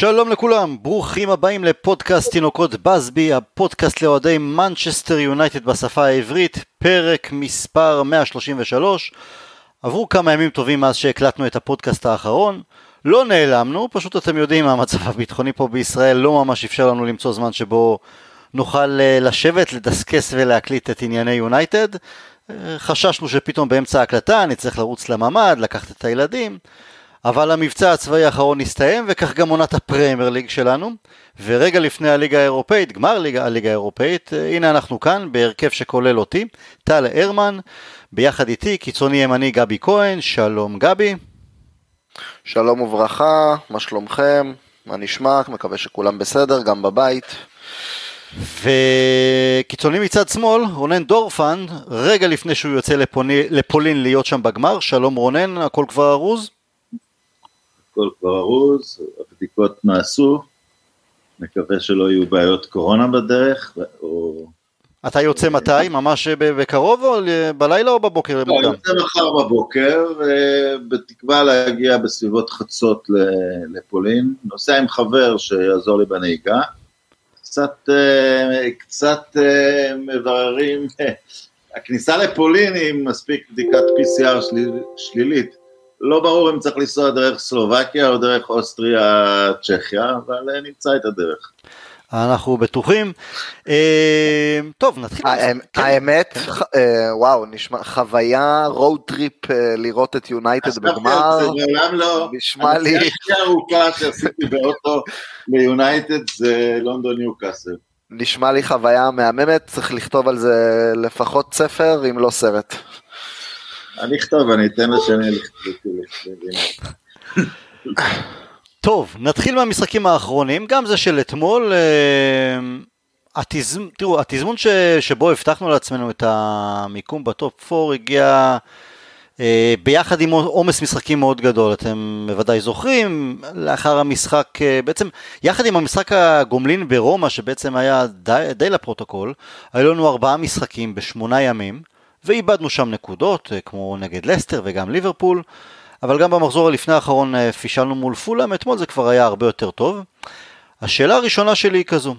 שלום לכולם, ברוכים הבאים לפודקאסט תינוקות באזבי, הפודקאסט לאוהדי מנצ'סטר יונייטד בשפה העברית, פרק מספר 133. עברו כמה ימים טובים מאז שהקלטנו את הפודקאסט האחרון, לא נעלמנו, פשוט אתם יודעים המצב הביטחוני פה בישראל לא ממש אפשר לנו למצוא זמן שבו נוכל אה, לשבת, לדסקס ולהקליט את ענייני יונייטד. אה, חששנו שפתאום באמצע ההקלטה נצטרך לרוץ לממ"ד, לקחת את הילדים. אבל המבצע הצבאי האחרון הסתיים וכך גם עונת הפרמייר ליג שלנו ורגע לפני הליגה האירופאית, גמר ליגה, הליגה האירופאית, אה, הנה אנחנו כאן בהרכב שכולל אותי, טל הרמן, ביחד איתי קיצוני ימני גבי כהן, שלום גבי. שלום וברכה, מה שלומכם? מה נשמע? מקווה שכולם בסדר, גם בבית. וקיצוני מצד שמאל, רונן דורפן, רגע לפני שהוא יוצא לפוני, לפולין להיות שם בגמר, שלום רונן, הכל כבר ארוז? הכל כבר ארוז, הבדיקות נעשו, מקווה שלא יהיו בעיות קורונה בדרך, או... אתה יוצא מתי? ממש בקרוב או בלילה או בבוקר? לא, אני יוצא מחר בבוקר, בתקווה להגיע בסביבות חצות לפולין, נוסע עם חבר שיעזור לי בנהיגה, קצת, קצת מבררים, הכניסה לפולין היא מספיק בדיקת PCR שלילית, לא ברור אם צריך לנסוע דרך סלובקיה או דרך אוסטריה-צ'כיה, אבל אה, נמצא את הדרך. אנחנו בטוחים. אה, טוב, נתחיל. כן. האמת, אה, וואו, נשמע חוויה road trip לראות את יונייטד בגמר. זה מעולם לא. נשמע לי. הנסיעה ארוכה שעשיתי באוטו ליונייטד זה לונדון ניוקאסל. נשמע לי חוויה מהממת, צריך לכתוב על זה לפחות ספר, אם לא סרט. אני אכתוב, אני אתן לשני לכתוב. טוב, נתחיל מהמשחקים האחרונים, גם זה של אתמול. אה, תראו, התזמון שבו הבטחנו לעצמנו את המיקום בטופ 4 הגיע אה, ביחד עם עומס משחקים מאוד גדול, אתם בוודאי זוכרים, לאחר המשחק, אה, בעצם יחד עם המשחק הגומלין ברומא, שבעצם היה די, די לפרוטוקול, היו לנו ארבעה משחקים בשמונה ימים. ואיבדנו שם נקודות, אה, כמו נגד לסטר וגם ליברפול, אבל גם במחזור הלפני האחרון אה, פישלנו מול פולאם, אתמול זה כבר היה הרבה יותר טוב. השאלה הראשונה שלי היא כזו,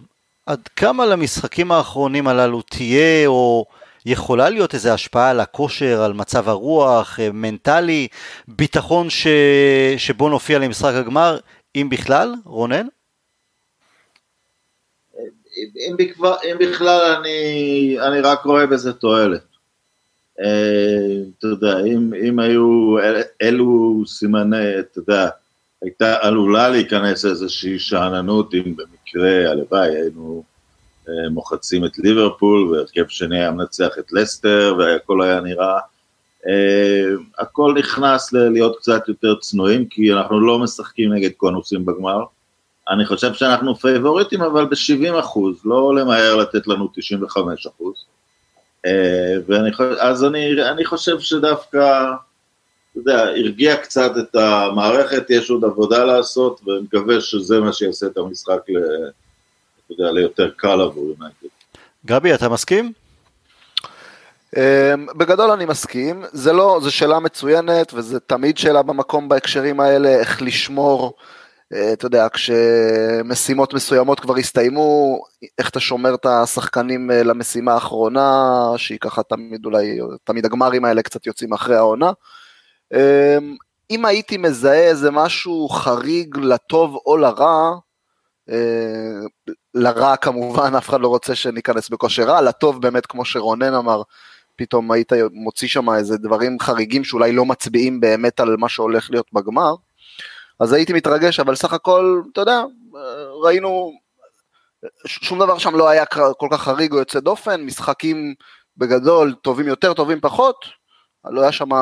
עד כמה למשחקים האחרונים הללו תהיה או יכולה להיות איזו השפעה על הכושר, על מצב הרוח, אה, מנטלי, ביטחון ש... שבו נופיע למשחק הגמר, אם בכלל, רונן? אם, בכלל, אם בכלל אני, אני רק רואה בזה תועלת. אה, אתה יודע, אם, אם היו אלו סימני, אתה יודע, הייתה עלולה להיכנס איזושהי שאננות אם במקרה, הלוואי, היינו אה, מוחצים את ליברפול והרכב שני היה מנצח את לסטר והכל היה נראה, אה, הכל נכנס להיות קצת יותר צנועים כי אנחנו לא משחקים נגד קונוסים בגמר, אני חושב שאנחנו פייבוריטים אבל ב-70 אחוז, לא למהר לתת לנו 95 אחוז. אה, ואני חושב, אז אני, אני חושב שדווקא, אתה יודע, הרגיע קצת את המערכת, יש עוד עבודה לעשות, ואני מקווה שזה מה שיעשה את המשחק, ל, אתה יודע, ליותר קל עבור יונייטד. גבי, אתה מסכים? אה, בגדול אני מסכים, זה לא, זו שאלה מצוינת וזה תמיד שאלה במקום בהקשרים האלה, איך לשמור אתה יודע, כשמשימות מסוימות כבר הסתיימו, איך אתה שומר את השחקנים אה, למשימה האחרונה, שהיא ככה תמיד אולי, תמיד הגמרים האלה קצת יוצאים אחרי העונה. אה, אם הייתי מזהה איזה משהו חריג לטוב או לרע, לרע כמובן, אף אחד לא רוצה שניכנס בכושר רע, לטוב באמת, כמו שרונן אמר, פתאום היית מוציא שם איזה דברים חריגים שאולי לא מצביעים באמת על מה שהולך להיות בגמר. אז הייתי מתרגש, אבל סך הכל, אתה יודע, ראינו, שום דבר שם לא היה כל כך חריג או יוצא דופן, משחקים בגדול טובים יותר, טובים פחות, לא היה שם,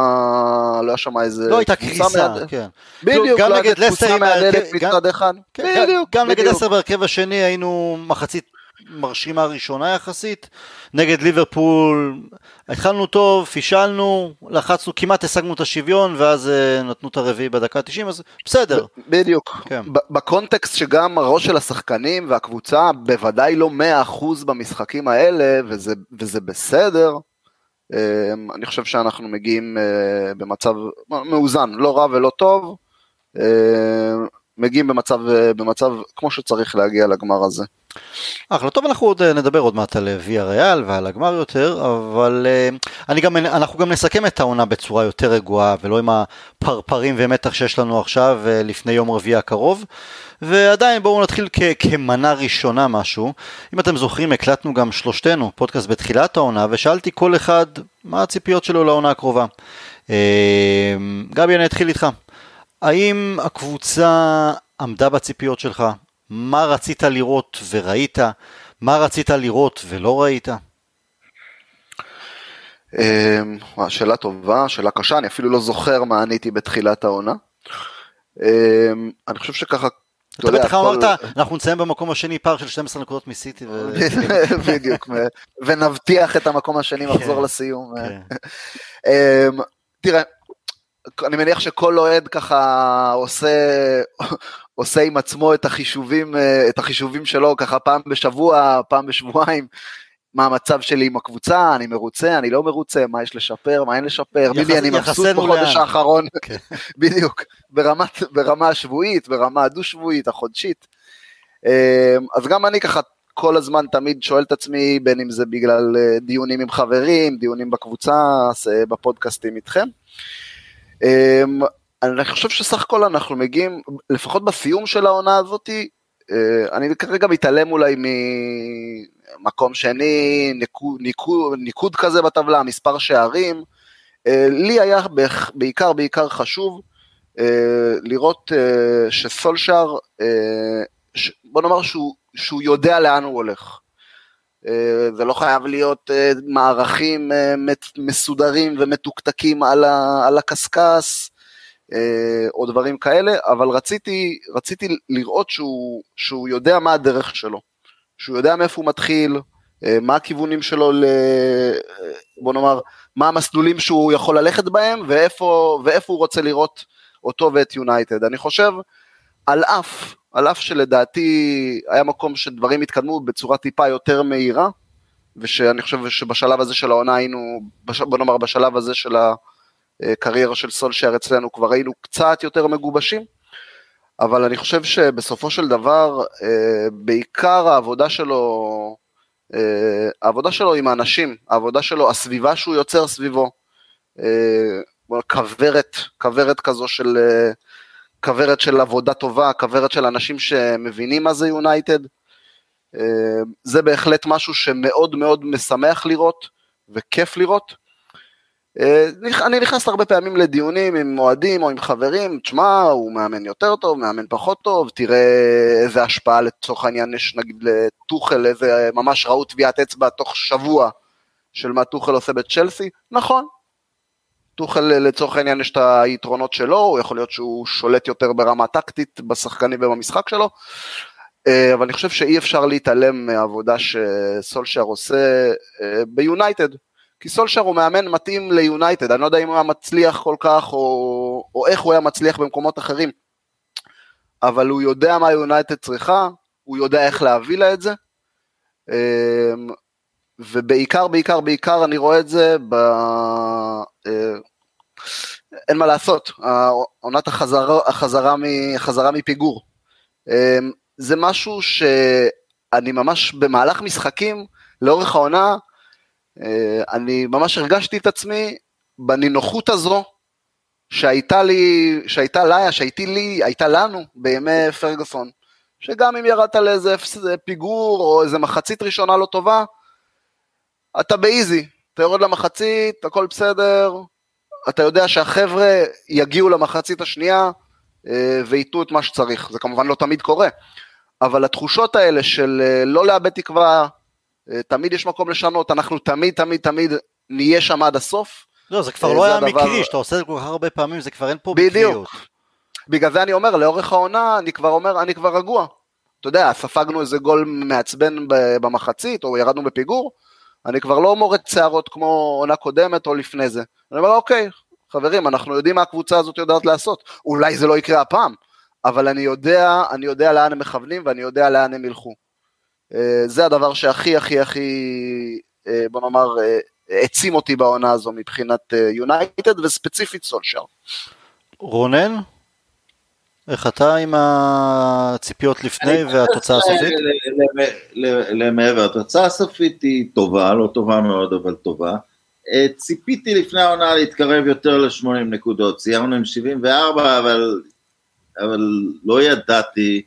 לא היה שם איזה... לא הייתה קריסה, כן. בדיוק, לא הייתה קבוצה מהדלת מצד אחד. כן, בדיוק. גם נגד עשר בהרכב השני היינו מחצית מרשימה ראשונה יחסית. נגד ליברפול התחלנו טוב, פישלנו, לחצנו, כמעט השגנו את השוויון ואז uh, נתנו את הרביעי בדקה 90, אז בסדר. בדיוק. כן. בקונטקסט שגם הראש של השחקנים והקבוצה בוודאי לא 100% במשחקים האלה, וזה, וזה בסדר. Um, אני חושב שאנחנו מגיעים uh, במצב מאוזן, לא רע ולא טוב. מגיעים במצב, אה, במצב כמו שצריך להגיע לגמר הזה. אחלה, טוב, אנחנו עוד אה, נדבר עוד מעט על ויה ריאל ועל הגמר יותר, אבל אני גם, אנחנו גם נסכם את העונה בצורה יותר רגועה, ולא עם הפרפרים ומתח שיש לנו עכשיו לפני יום רביעי הקרוב. ועדיין בואו נתחיל כ- כמנה ראשונה משהו. אם אתם זוכרים, הקלטנו גם שלושתנו פודקאסט בתחילת העונה, ושאלתי כל אחד מה הציפיות שלו לעונה הקרובה. גבי, אני אתחיל איתך. האם הקבוצה עמדה בציפיות שלך? מה רצית לראות וראית? מה רצית לראות ולא ראית? אמ, שאלה טובה, שאלה קשה, אני אפילו לא זוכר מה עניתי בתחילת העונה. אמ, אני חושב שככה... אתה בטח אמרת, אנחנו נסיים במקום השני פער של 12 נקודות מסיטי. בדיוק, ונבטיח את המקום השני, כן. לסיום. כן. אמ, תראה, אני מניח שכל אוהד ככה עושה, עושה עם עצמו את החישובים, את החישובים שלו ככה פעם בשבוע, פעם בשבועיים, מה המצב שלי עם הקבוצה, אני מרוצה, אני לא מרוצה, מה יש לשפר, מה אין לשפר, ביבי אני מבסוט בחודש האחרון, כן. בדיוק, ברמת, ברמה השבועית, ברמה הדו-שבועית, החודשית. אמ, אז גם אני ככה כל הזמן תמיד שואל את עצמי, בין אם זה בגלל אה, דיונים עם חברים, דיונים בקבוצה, בפודקאסטים איתכם. אמ, אני חושב שסך הכל אנחנו מגיעים, לפחות בסיום של העונה הזאתי, אה, אני כרגע מתעלם אולי ממקום שני, ניקוד, ניקוד, ניקוד כזה בטבלה, מספר שערים. אה, לי היה בעיקר בעיקר חשוב אה, לראות שסולשאר, בוא נאמר שהוא, שהוא יודע לאן הוא הולך. זה לא חייב להיות מערכים מסודרים ומתוקתקים על הקשקש, אה, או דברים כאלה, אבל רציתי, רציתי לראות שהוא, שהוא יודע מה הדרך שלו, שהוא יודע מאיפה הוא מתחיל, אה, מה הכיוונים שלו, ל... בוא נאמר, מה המסלולים שהוא יכול ללכת בהם, ואיפה, ואיפה הוא רוצה לראות אותו ואת יונייטד. אני חושב, על אף, על אף שלדעתי היה מקום שדברים התקדמו בצורה טיפה יותר מהירה, ושאני חושב שבשלב הזה של העונה היינו, בוא נאמר בשלב הזה של ה... קריירה של סולשייר אצלנו כבר היינו קצת יותר מגובשים, אבל אני חושב שבסופו של דבר, אה, בעיקר העבודה שלו, אה, העבודה שלו עם האנשים, העבודה שלו, הסביבה שהוא יוצר סביבו, אה, כוורת, כוורת כזו של, כוורת של עבודה טובה, כוורת של אנשים שמבינים מה זה יונייטד, זה בהחלט משהו שמאוד מאוד משמח לראות וכיף לראות. אה, אני נכנס הרבה פעמים לדיונים עם אוהדים או עם חברים, תשמע, הוא מאמן יותר טוב, מאמן פחות טוב, תראה איזה השפעה לצורך העניין יש נגיד לטוחל, איזה ממש ראו טביעת אצבע תוך שבוע של מה טוחל עושה בצ'לסי, נכון. טוחל לצורך העניין יש את היתרונות שלו, הוא יכול להיות שהוא שולט יותר ברמה טקטית בשחקנים ובמשחק שלו, אה, אבל אני חושב שאי אפשר להתעלם מהעבודה שסולשר עושה אה, ביונייטד. כי סולשר הוא מאמן מתאים ליונייטד, אני לא יודע אם הוא היה מצליח כל כך, או, או איך הוא היה מצליח במקומות אחרים, אבל הוא יודע מה יונייטד צריכה, הוא יודע איך להביא לה את זה, אמ, ובעיקר, בעיקר, בעיקר אני רואה את זה ב... אה, אין מה לעשות, עונת החזרה, החזרה, החזרה מפיגור. אמ, זה משהו שאני ממש במהלך משחקים, לאורך העונה, אה, אני ממש הרגשתי את עצמי בנינוחות הזו שהייתה לי, שהייתה לה, שהייתי לי, הייתה לנו בימי פרגוסון. שגם אם ירדת לאיזה פיגור או איזה מחצית ראשונה לא טובה, אתה באיזי, אתה יורד למחצית, הכל בסדר, אתה יודע שהחבר'ה יגיעו למחצית השנייה אה, וייתנו את מה שצריך. זה כמובן לא תמיד קורה, אבל התחושות האלה של אה, לא לאבד תקווה, אה, תמיד יש מקום לשנות, אנחנו תמיד תמיד תמיד נהיה שם עד הסוף. לא, זה כבר לא היה הדבר... מקרי, שאתה עושה את זה כל כך הרבה פעמים, זה כבר אין פה בדיוק. מקריות. בגלל זה אני אומר, לאורך העונה, אני כבר אומר, אני כבר רגוע. אתה יודע, ספגנו איזה גול מעצבן במחצית, או ירדנו בפיגור, אני כבר לא מורד שערות כמו עונה קודמת או לפני זה. אני אומר, אוקיי, חברים, אנחנו יודעים מה הקבוצה הזאת יודעת לעשות. אולי זה לא יקרה הפעם, אבל אני יודע, אני יודע לאן הם מכוונים ואני יודע לאן הם ילכו. אה, זה הדבר שהכי הכי הכי, אה, בוא נאמר, אה, העצים אותי בעונה הזו מבחינת יונייטד וספציפית סולשר. רונן? איך אתה עם הציפיות לפני והתוצאה הסופית? למעבר, התוצאה הסופית היא טובה, לא טובה מאוד, אבל טובה. אה, ציפיתי לפני העונה להתקרב יותר ל-80 נקודות, סיימנו עם 74, אבל, אבל לא ידעתי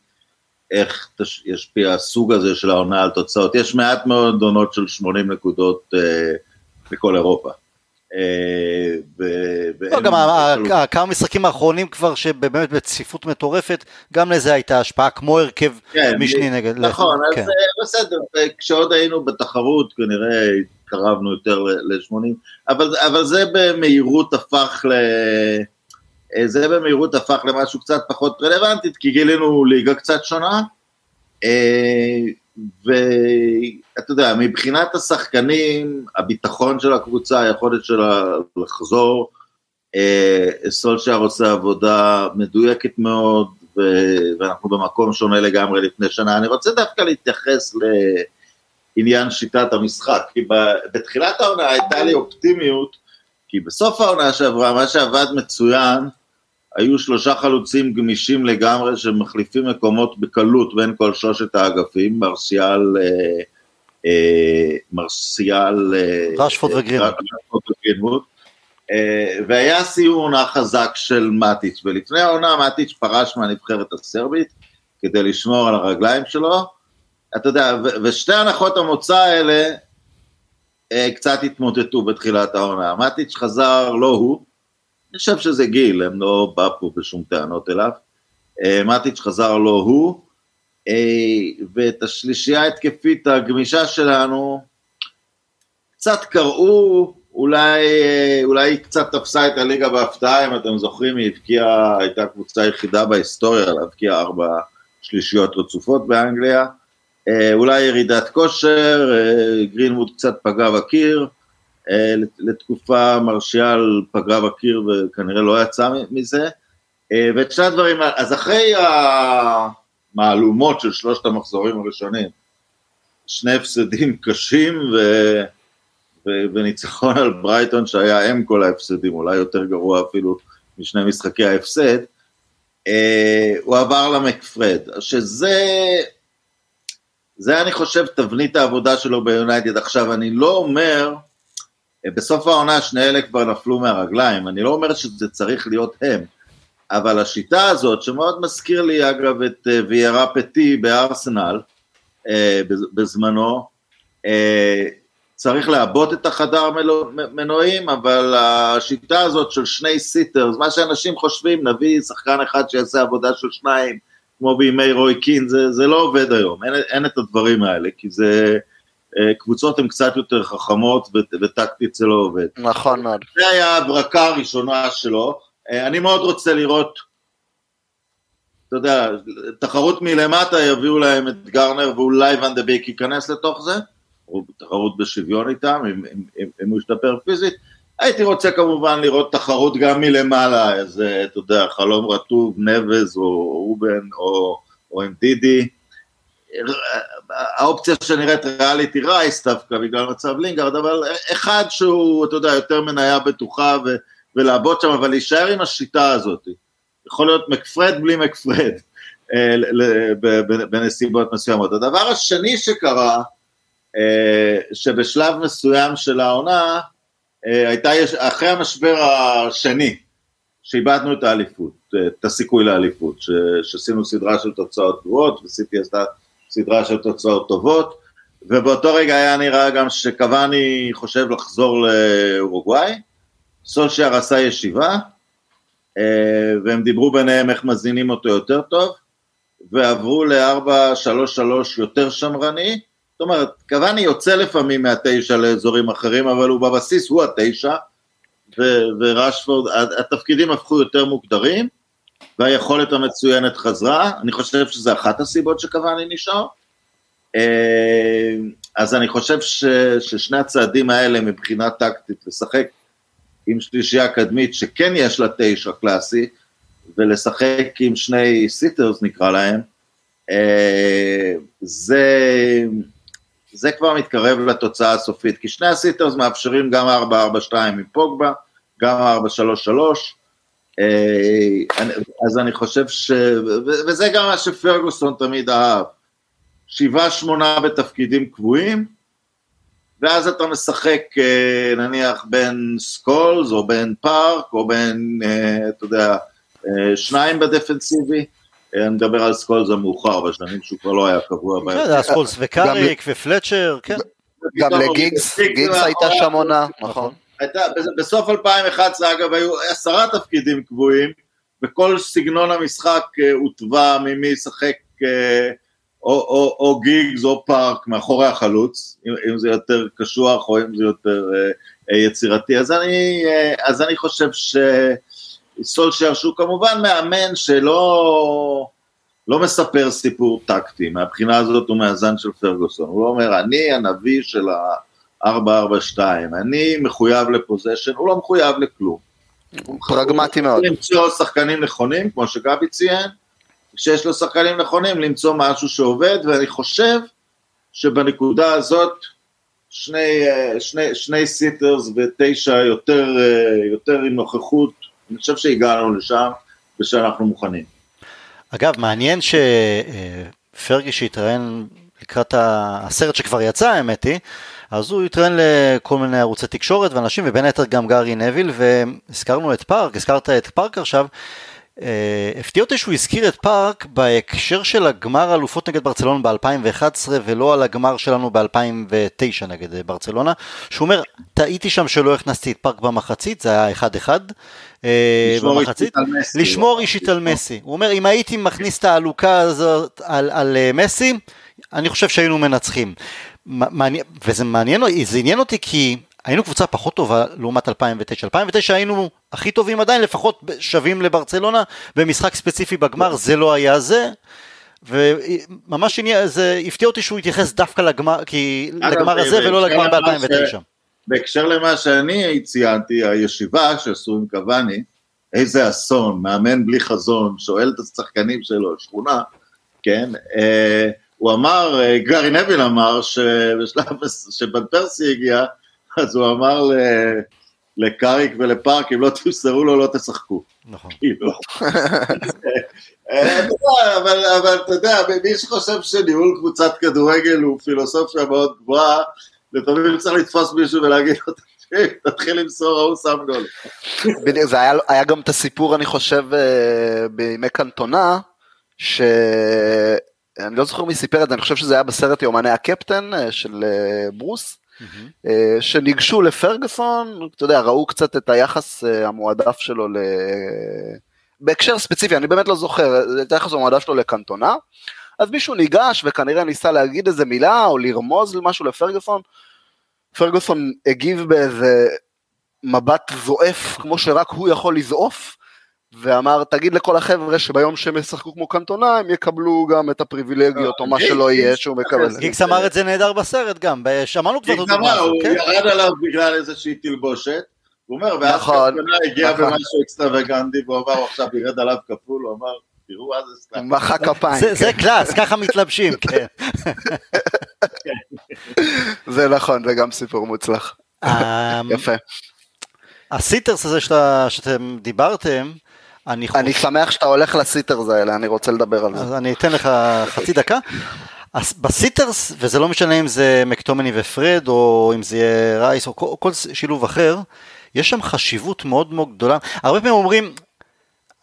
איך ישפיע הסוג הזה של העונה על תוצאות. יש מעט מאוד עונות של 80 נקודות אה, בכל אירופה. אה, לא, גם כמה משחקים האחרונים כבר שבאמת בצפיפות מטורפת, גם לזה הייתה השפעה כמו הרכב כן, משני נגד. נכון, אז כן. בסדר, כשעוד היינו בתחרות כנראה התקרבנו יותר ל-80, אבל זה במהירות הפך ל... זה במהירות הפך למשהו קצת פחות רלוונטית, כי גילינו ליגה קצת שונה, אה, ואתה יודע, מבחינת השחקנים, הביטחון של הקבוצה, היכולת שלה לחזור, אה, סולשייר עושה עבודה מדויקת מאוד, ואנחנו במקום שונה לגמרי לפני שנה. אני רוצה דווקא להתייחס לעניין שיטת המשחק, כי בתחילת העונה הייתה לי אופטימיות, כי בסוף העונה שעברה, מה שעבד מצוין, היו שלושה חלוצים גמישים לגמרי שמחליפים מקומות בקלות בין כל שלושת האגפים, מרסיאל, אה, אה, מרסיאל, אה, רשפורד וגרינווד. אה, והיה סיום עונה חזק של מאטיץ', ולפני העונה מאטיץ' פרש מהנבחרת הסרבית כדי לשמור על הרגליים שלו, אתה יודע, ושתי הנחות המוצא האלה אה, קצת התמוטטו בתחילת העונה, מאטיץ' חזר, לא הוא, אני חושב שזה גיל, הם לא בא פה בשום טענות אליו. אה, מטיץ' חזר לא הוא, אה, ואת השלישייה ההתקפית הגמישה שלנו, קצת קראו, אולי, אה, אולי היא קצת תפסה את הליגה בהפתעה, אם אתם זוכרים, היא הבקיעה, הייתה קבוצה יחידה בהיסטוריה להבקיע ארבע שלישיות רצופות באנגליה. אולי ירידת כושר, גרינווד קצת פגע בקיר, לתקופה מרשיאל פגרה בקיר וכנראה לא יצא מזה. אה, ואת שני הדברים, אז אחרי המהלומות של שלושת המחזורים הראשונים, שני הפסדים קשים ו... ו... וניצחון על ברייטון שהיה אם כל ההפסדים, אולי יותר גרוע אפילו משני משחקי ההפסד, אה, הוא עבר למקפרד, שזה, זה אני חושב תבנית העבודה שלו ביונייטד. עכשיו אני לא אומר, בסוף העונה שני אלה כבר נפלו מהרגליים, אני לא אומר שזה צריך להיות הם, אבל השיטה הזאת, שמאוד מזכיר לי אגב את אה, ויירה פטי בארסנל אה, בזמנו, אה, צריך לעבות את החדר מנועים, אבל השיטה הזאת של שני סיטרס, מה שאנשים חושבים, נביא שחקן אחד שיעשה עבודה של שניים, כמו בימי רוי קין, זה, זה לא עובד היום, אין, אין את הדברים האלה, כי זה... אה, קבוצות הן קצת יותר חכמות וטקטית זה לא עובד. נכון מאוד. זה היה הברקה הראשונה שלו, אה, אני מאוד רוצה לראות, אתה יודע, תחרות מלמטה יביאו להם את גארנר ואולי ואן דה ביק ייכנס לתוך זה, או תחרות בשוויון איתם, אם, אם, אם, אם הוא ישתפר פיזית. הייתי רוצה כמובן לראות תחרות גם מלמעלה, איזה, אתה יודע, חלום רטוב, נבס או רובן או, או אנדידי. האופציה שנראית ריאלית היא רייס דווקא בגלל מצב לינגארד, אבל אחד שהוא, אתה יודע, יותר מניה בטוחה ו, ולעבוד שם, אבל להישאר עם השיטה הזאת. יכול להיות מקפרד בלי מקפרד אה, בנסיבות מסוימות. הדבר השני שקרה, אה, שבשלב מסוים של העונה, אה, הייתה, אחרי המשבר השני, שאיבדנו את האליפות, את הסיכוי לאליפות, שעשינו סדרה של תוצאות גרועות, וסיטי עשתה סדרה של תוצאות טובות, ובאותו רגע היה נראה גם שקוואני חושב לחזור לאורוגוואי, סולשייר עשה ישיבה, אה, והם דיברו ביניהם איך מזינים אותו יותר טוב, ועברו ל-4-3-3 יותר שמרני, זאת אומרת, קוואני יוצא לפעמים מהתשע לאזורים אחרים, אבל הוא בבסיס, הוא התשע, ורשפורד, התפקידים הפכו יותר מוגדרים, והיכולת המצוינת חזרה, אני חושב שזה אחת הסיבות שקוואני נשאר. אה, אז אני חושב ש, ששני הצעדים האלה מבחינה טקטית, לשחק עם שלישייה קדמית שכן יש לה תשע קלאסי, ולשחק עם שני סיטרס נקרא להם, אה, זה, זה כבר מתקרב לתוצאה הסופית, כי שני הסיטרס מאפשרים גם 4-4-2 עם פוגבה, גם 4-3-3, אז אני חושב ש... וזה גם מה שפרגוסון תמיד אהב. שבעה שמונה בתפקידים קבועים, ואז אתה משחק נניח בין סקולס או בין פארק או בין, אתה יודע, שניים בדפנסיבי. אני מדבר על סקולס המאוחר בשנים שהוא כבר לא היה קבוע. כן, זה היה סקולס וקאריק ופלצ'ר, כן. גם לגיגס, גיגס הייתה שם עונה, נכון. בסוף 2011 אגב היו עשרה תפקידים קבועים, וכל סגנון המשחק הוטבע ממי ישחק או גיגס או פארק מאחורי החלוץ, אם זה יותר קשוח או אם זה יותר יצירתי, אז אני חושב ש... סולשר שהוא כמובן מאמן שלא לא מספר סיפור טקטי, מהבחינה הזאת הוא מאזן של פרגוסון, הוא לא אומר אני הנביא של ה-442, אני מחויב לפוזיישן, הוא לא מחויב לכלום. פרגמטי מאוד. למצוא שחקנים נכונים, כמו שגבי ציין, כשיש לו שחקנים נכונים למצוא משהו שעובד, ואני חושב שבנקודה הזאת שני, שני, שני sitters ותשע יותר, יותר עם נוכחות אני חושב שהגענו לשם ושאנחנו מוכנים. אגב, מעניין שפרגי שהתראיין לקראת הסרט שכבר יצא, האמת היא, אז הוא התראיין לכל מיני ערוצי תקשורת ואנשים, ובין היתר גם גארי נוויל, והזכרנו את פארק, הזכרת את פארק עכשיו, אה, הפתיע אותי שהוא הזכיר את פארק בהקשר של הגמר אלופות נגד ברצלונה ב-2011 ולא על הגמר שלנו ב-2009 נגד ברצלונה, שהוא אומר, טעיתי שם שלא הכנסתי את פארק במחצית, זה היה 1-1 אה, במחצית, לשמור אישית על מסי. הוא אומר, אם הייתי מכניס את העלוקה הזאת על, על אה, מסי, אני חושב שהיינו מנצחים. וזה מעניין, זה עניין אותי כי היינו קבוצה פחות טובה לעומת 2009. 2009 היינו הכי טובים עדיין, לפחות שווים לברצלונה, במשחק ספציפי בגמר זה לא היה זה. וממש זה הפתיע אותי שהוא התייחס דווקא לגמר, כי לגמר הזה ולא לגמר ב-2009. בהקשר למה שאני ציינתי, הישיבה שעשו עם קוואני, איזה אסון, מאמן בלי חזון, שואל את השחקנים שלו, שכונה, כן, אה, הוא אמר, אה, גארי נביל אמר שבשלב, שבן פרסי הגיע, אז הוא אמר לקאריק ולפארק, אם לא תמסרו לו, לא תשחקו. נכון. כאילו. אה, אבל אתה יודע, מי שחושב שניהול קבוצת כדורגל הוא פילוסופיה מאוד גבוהה, לפעמים צריך לתפוס מישהו ולהגיד לו, תתחיל למסור, ההוא שם גול. בדיוק, זה היה, היה גם את הסיפור, אני חושב, אה, בימי קנטונה, שאני לא זוכר מי סיפר את זה, אני חושב שזה היה בסרט יומני הקפטן אה, של ברוס, mm-hmm. שניגשו לפרגוסון, אתה יודע, ראו קצת את היחס המועדף שלו ל... בהקשר ספציפי, אני באמת לא זוכר, את היחס המועדף שלו לקנטונה, אז מישהו ניגש וכנראה ניסה להגיד איזה מילה או לרמוז משהו לפרגוסון, פרגוסון הגיב באיזה מבט זועף כמו שרק הוא יכול לזעוף, ואמר תגיד לכל החבר'ה שביום שהם ישחקו כמו קנטונה הם יקבלו גם את הפריבילגיות או מה שלא יהיה שהוא מקבל. גיגס אמר את זה נהדר בסרט גם, שמענו כבר את הדוגמה הזאת, כן? הוא ירד עליו בגלל איזושהי תלבושת, הוא אומר, ואז קנטונה נכון, הגיע נכון. במשהו אקסטרווגנטי והוא אמר עכשיו ירד עליו כפול, הוא אמר תראו אז זה סתם. מחא כפיים. זה class, ככה מתלבשים, כן. זה נכון, זה גם סיפור מוצלח. אמ, יפה. ה sitters הזה שאתם דיברתם, אני, חושב... אני שמח שאתה הולך ל sitters האלה, אני רוצה לדבר על זה. אז אני אתן לך חצי דקה. אז בסיטרס, וזה לא משנה אם זה מקטומני ופרד, או אם זה יהיה רייס, או כל, כל שילוב אחר, יש שם חשיבות מאוד מאוד גדולה. הרבה פעמים אומרים,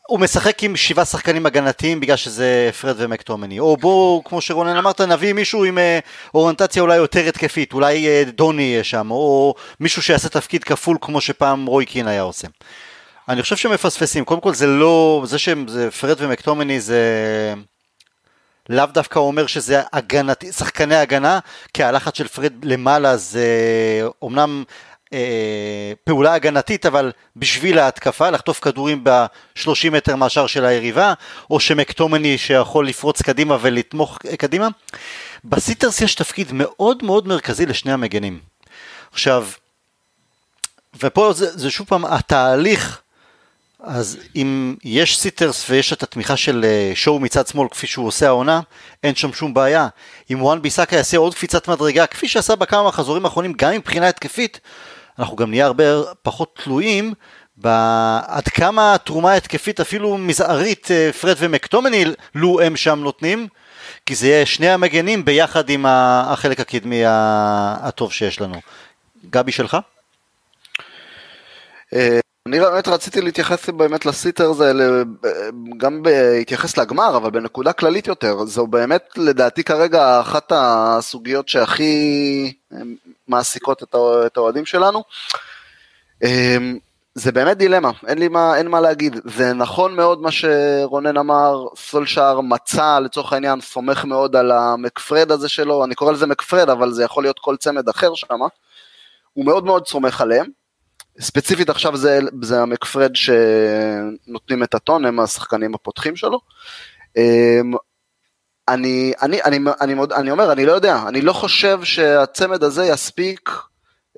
הוא משחק עם שבעה שחקנים הגנתיים בגלל שזה פרד ומקטומני, או בוא, כמו שרונן אמרת, נביא מישהו עם אה, אוריינטציה אולי יותר התקפית, אולי אה, דוני יהיה שם, או מישהו שיעשה תפקיד כפול כמו שפעם רוי קין היה עושה. אני חושב שמפספסים, קודם כל זה לא, זה שהם, זה פרד ומקטומני זה לאו דווקא אומר שזה הגנתי, שחקני הגנה, כי הלחץ של פרד למעלה זה אומנם אה, פעולה הגנתית, אבל בשביל ההתקפה, לחטוף כדורים ב-30 מטר מהשאר של היריבה, או שמקטומני שיכול לפרוץ קדימה ולתמוך קדימה. בסיטרס יש תפקיד מאוד מאוד מרכזי לשני המגנים. עכשיו, ופה זה, זה שוב פעם התהליך, אז אם יש sitters ויש את התמיכה של אה, שואו מצד שמאל כפי שהוא עושה העונה, אין שם שום בעיה. אם וואן ביסאקה יעשה עוד קפיצת מדרגה, כפי שעשה בכמה מחזורים האחרונים, גם מבחינה התקפית, אנחנו גם נהיה הרבה פחות תלויים עד כמה התרומה ההתקפית אפילו מזערית אה, פרד ומקטומיני לו הם שם נותנים, כי זה יהיה שני המגנים ביחד עם החלק הקדמי הטוב שיש לנו. גבי שלך? אה, אני באמת רציתי להתייחס באמת לסיטרס האלה, גם בהתייחס לגמר, אבל בנקודה כללית יותר. זו באמת לדעתי כרגע אחת הסוגיות שהכי מעסיקות את האוהדים שלנו. אמ, זה באמת דילמה, אין לי מה, אין מה להגיד. זה נכון מאוד מה שרונן אמר, סולשאר מצא לצורך העניין, סומך מאוד על המקפרד הזה שלו, אני קורא לזה מקפרד, אבל זה יכול להיות כל צמד אחר שם. הוא מאוד מאוד סומך עליהם. ספציפית עכשיו זה, זה המקפרד שנותנים את הטון, הם השחקנים הפותחים שלו. אמ, אני, אני, אני, אני, אני אומר, אני לא יודע, אני לא חושב שהצמד הזה יספיק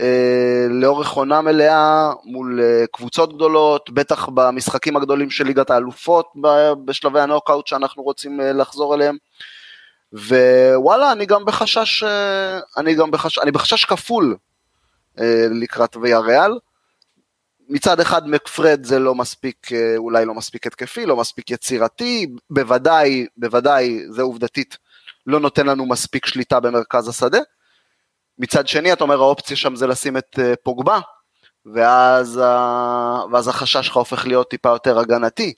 אה, לאורך עונה מלאה מול אה, קבוצות גדולות, בטח במשחקים הגדולים של ליגת האלופות בשלבי הנוקאוט שאנחנו רוצים אה, לחזור אליהם. ווואלה, אני גם בחשש, אני גם בחשש, אני בחשש כפול לקראת ויה ריאל. מצד אחד מקפרד זה לא מספיק, אולי לא מספיק התקפי, לא מספיק יצירתי, בוודאי, בוודאי, זה עובדתית, לא נותן לנו מספיק שליטה במרכז השדה. מצד שני, אתה אומר, האופציה שם זה לשים את אה, פוגבה, ואז, ואז החשש שלך הופך להיות טיפה יותר הגנתי.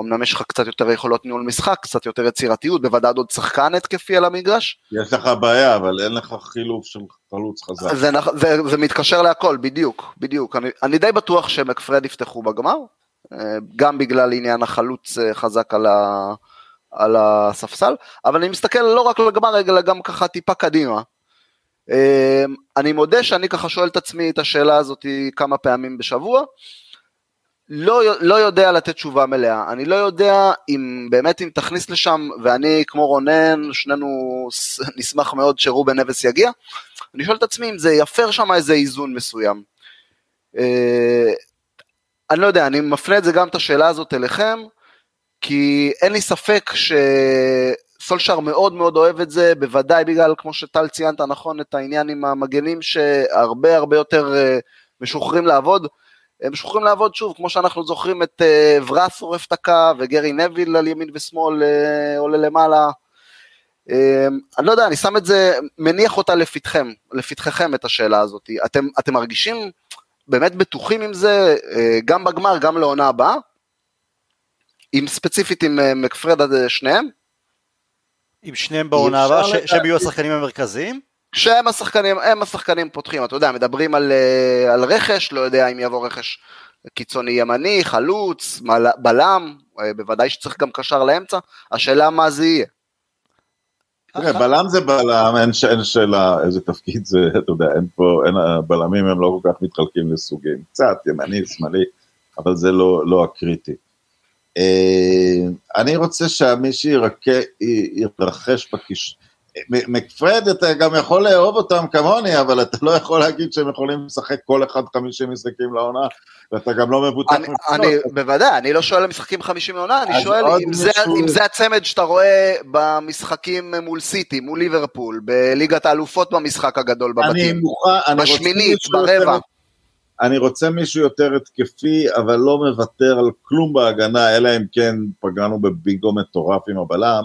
אמנם יש לך קצת יותר יכולות ניהול משחק, קצת יותר יצירתיות, בוודאי עוד שחקן התקפי על המגרש. יש לך בעיה, אבל אין לך חילוף של חלוץ חזק. זה, זה, זה מתקשר להכל, בדיוק, בדיוק. אני, אני די בטוח שמקפרד יפתחו בגמר, אה, גם בגלל עניין החלוץ אה, חזק על, ה, על הספסל, אבל אני מסתכל לא רק על הגמר, אלא גם ככה טיפה קדימה. אמ, אני מודה שאני ככה שואל את עצמי את השאלה הזאת כמה פעמים בשבוע. לא, לא יודע לתת תשובה מלאה, אני לא יודע אם באמת אם תכניס לשם, ואני כמו רונן, שנינו נשמח מאוד שרובן נבס יגיע, אני שואל את עצמי אם זה יפר שם איזה איזון מסוים. אה, אני לא יודע, אני מפנה את זה גם את השאלה הזאת אליכם, כי אין לי ספק ש... סולשר מאוד מאוד אוהב את זה, בוודאי בגלל, כמו שטל ציינת נכון, את העניין עם המגנים שהרבה הרבה יותר אה, משוחררים לעבוד. הם משוחררים לעבוד שוב, כמו שאנחנו זוכרים את אה, ורס עורף את הקו, וגרי נביל על ימין ושמאל אה, עולה למעלה. אני לא יודע, אני שם את זה, מניח אותה לפתחכם, לפתחכם את השאלה הזאת. אתם, אתם מרגישים באמת בטוחים עם זה, גם בגמר, גם לעונה הבאה? עם ספציפית עם מקפרד שניהם? עם שניהם בעונה הבאה, שהם יהיו השחקנים המרכזיים? שהם השחקנים, הם השחקנים פותחים, אתה יודע, מדברים על, אה, על רכש, לא יודע אם יבוא רכש קיצוני ימני, חלוץ, בלם, אה, בוודאי שצריך גם קשר לאמצע, השאלה מה זה יהיה. תראה, בלם זה בלם, אין, אין שאלה איזה תפקיד זה, אתה יודע, אין פה, אין, הבלמים הם לא כל כך מתחלקים לסוגים, קצת ימני, שמאלי, אבל זה לא, לא הקריטי. אה, אני רוצה שמי שירחש בקיש... מקפרד אתה גם יכול לאהוב אותם כמוני, אבל אתה לא יכול להגיד שהם יכולים לשחק כל אחד 50 משחקים לעונה, ואתה גם לא מבוטח אני, אני, בוודאי, אני לא שואל על משחקים 50 לעונה, אני שואל אם זה, אם זה הצמד שאתה רואה במשחקים מול סיטי, מול ליברפול, בליגת האלופות במשחק הגדול בבתים, בשמינית, ברבע. אני רוצה מישהו יותר התקפי, אבל לא מוותר על כלום בהגנה, אלא אם כן פגענו בבינגו מטורף עם הבלם.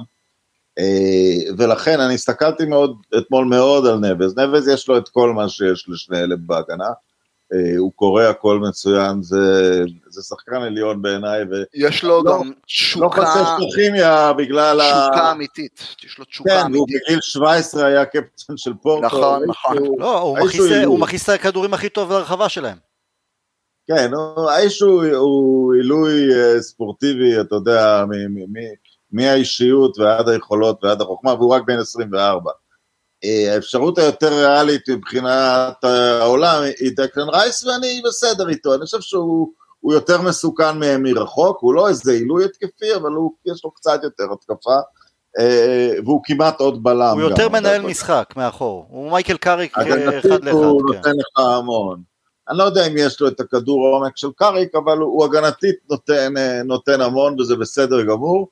אה, ולכן אני הסתכלתי מאוד, אתמול מאוד על נבז. נבז יש לו את כל מה שיש לשני אלה בהגנה. אה, הוא קורא הכל מצוין, זה, זה שחקן עליון בעיניי. ו... יש לו לא, גם תשוקה, לא חסר כימיה בגלל תשוקה ה... תשוקה אמיתית, יש לו תשוקה כן, אמיתית. כן, הוא בגיל 17 היה קפטן של פורטו. נכון, נכון. לא, הוא מכניס את הכדורים הכי טוב לרחבה שלהם. כן, האיש הוא, הוא עילוי אה, ספורטיבי, אתה יודע, מהאישיות ועד היכולות ועד החוכמה, והוא רק בן 24. אה, האפשרות היותר ריאלית מבחינת העולם היא דקלן רייס, ואני בסדר איתו, אני חושב שהוא יותר מסוכן מרחוק, הוא לא איזה עילוי התקפי, אבל הוא, יש לו קצת יותר התקפה. אה, והוא כמעט עוד בלם. הוא יותר מנהל משחק מאחור, הוא מייקל קאריק אחד לאחד. הוא כן. נותן לך המון. אני לא יודע אם יש לו את הכדור העומק של קאריק, אבל הוא הגנתית נותן, אה, נותן המון וזה בסדר גמור.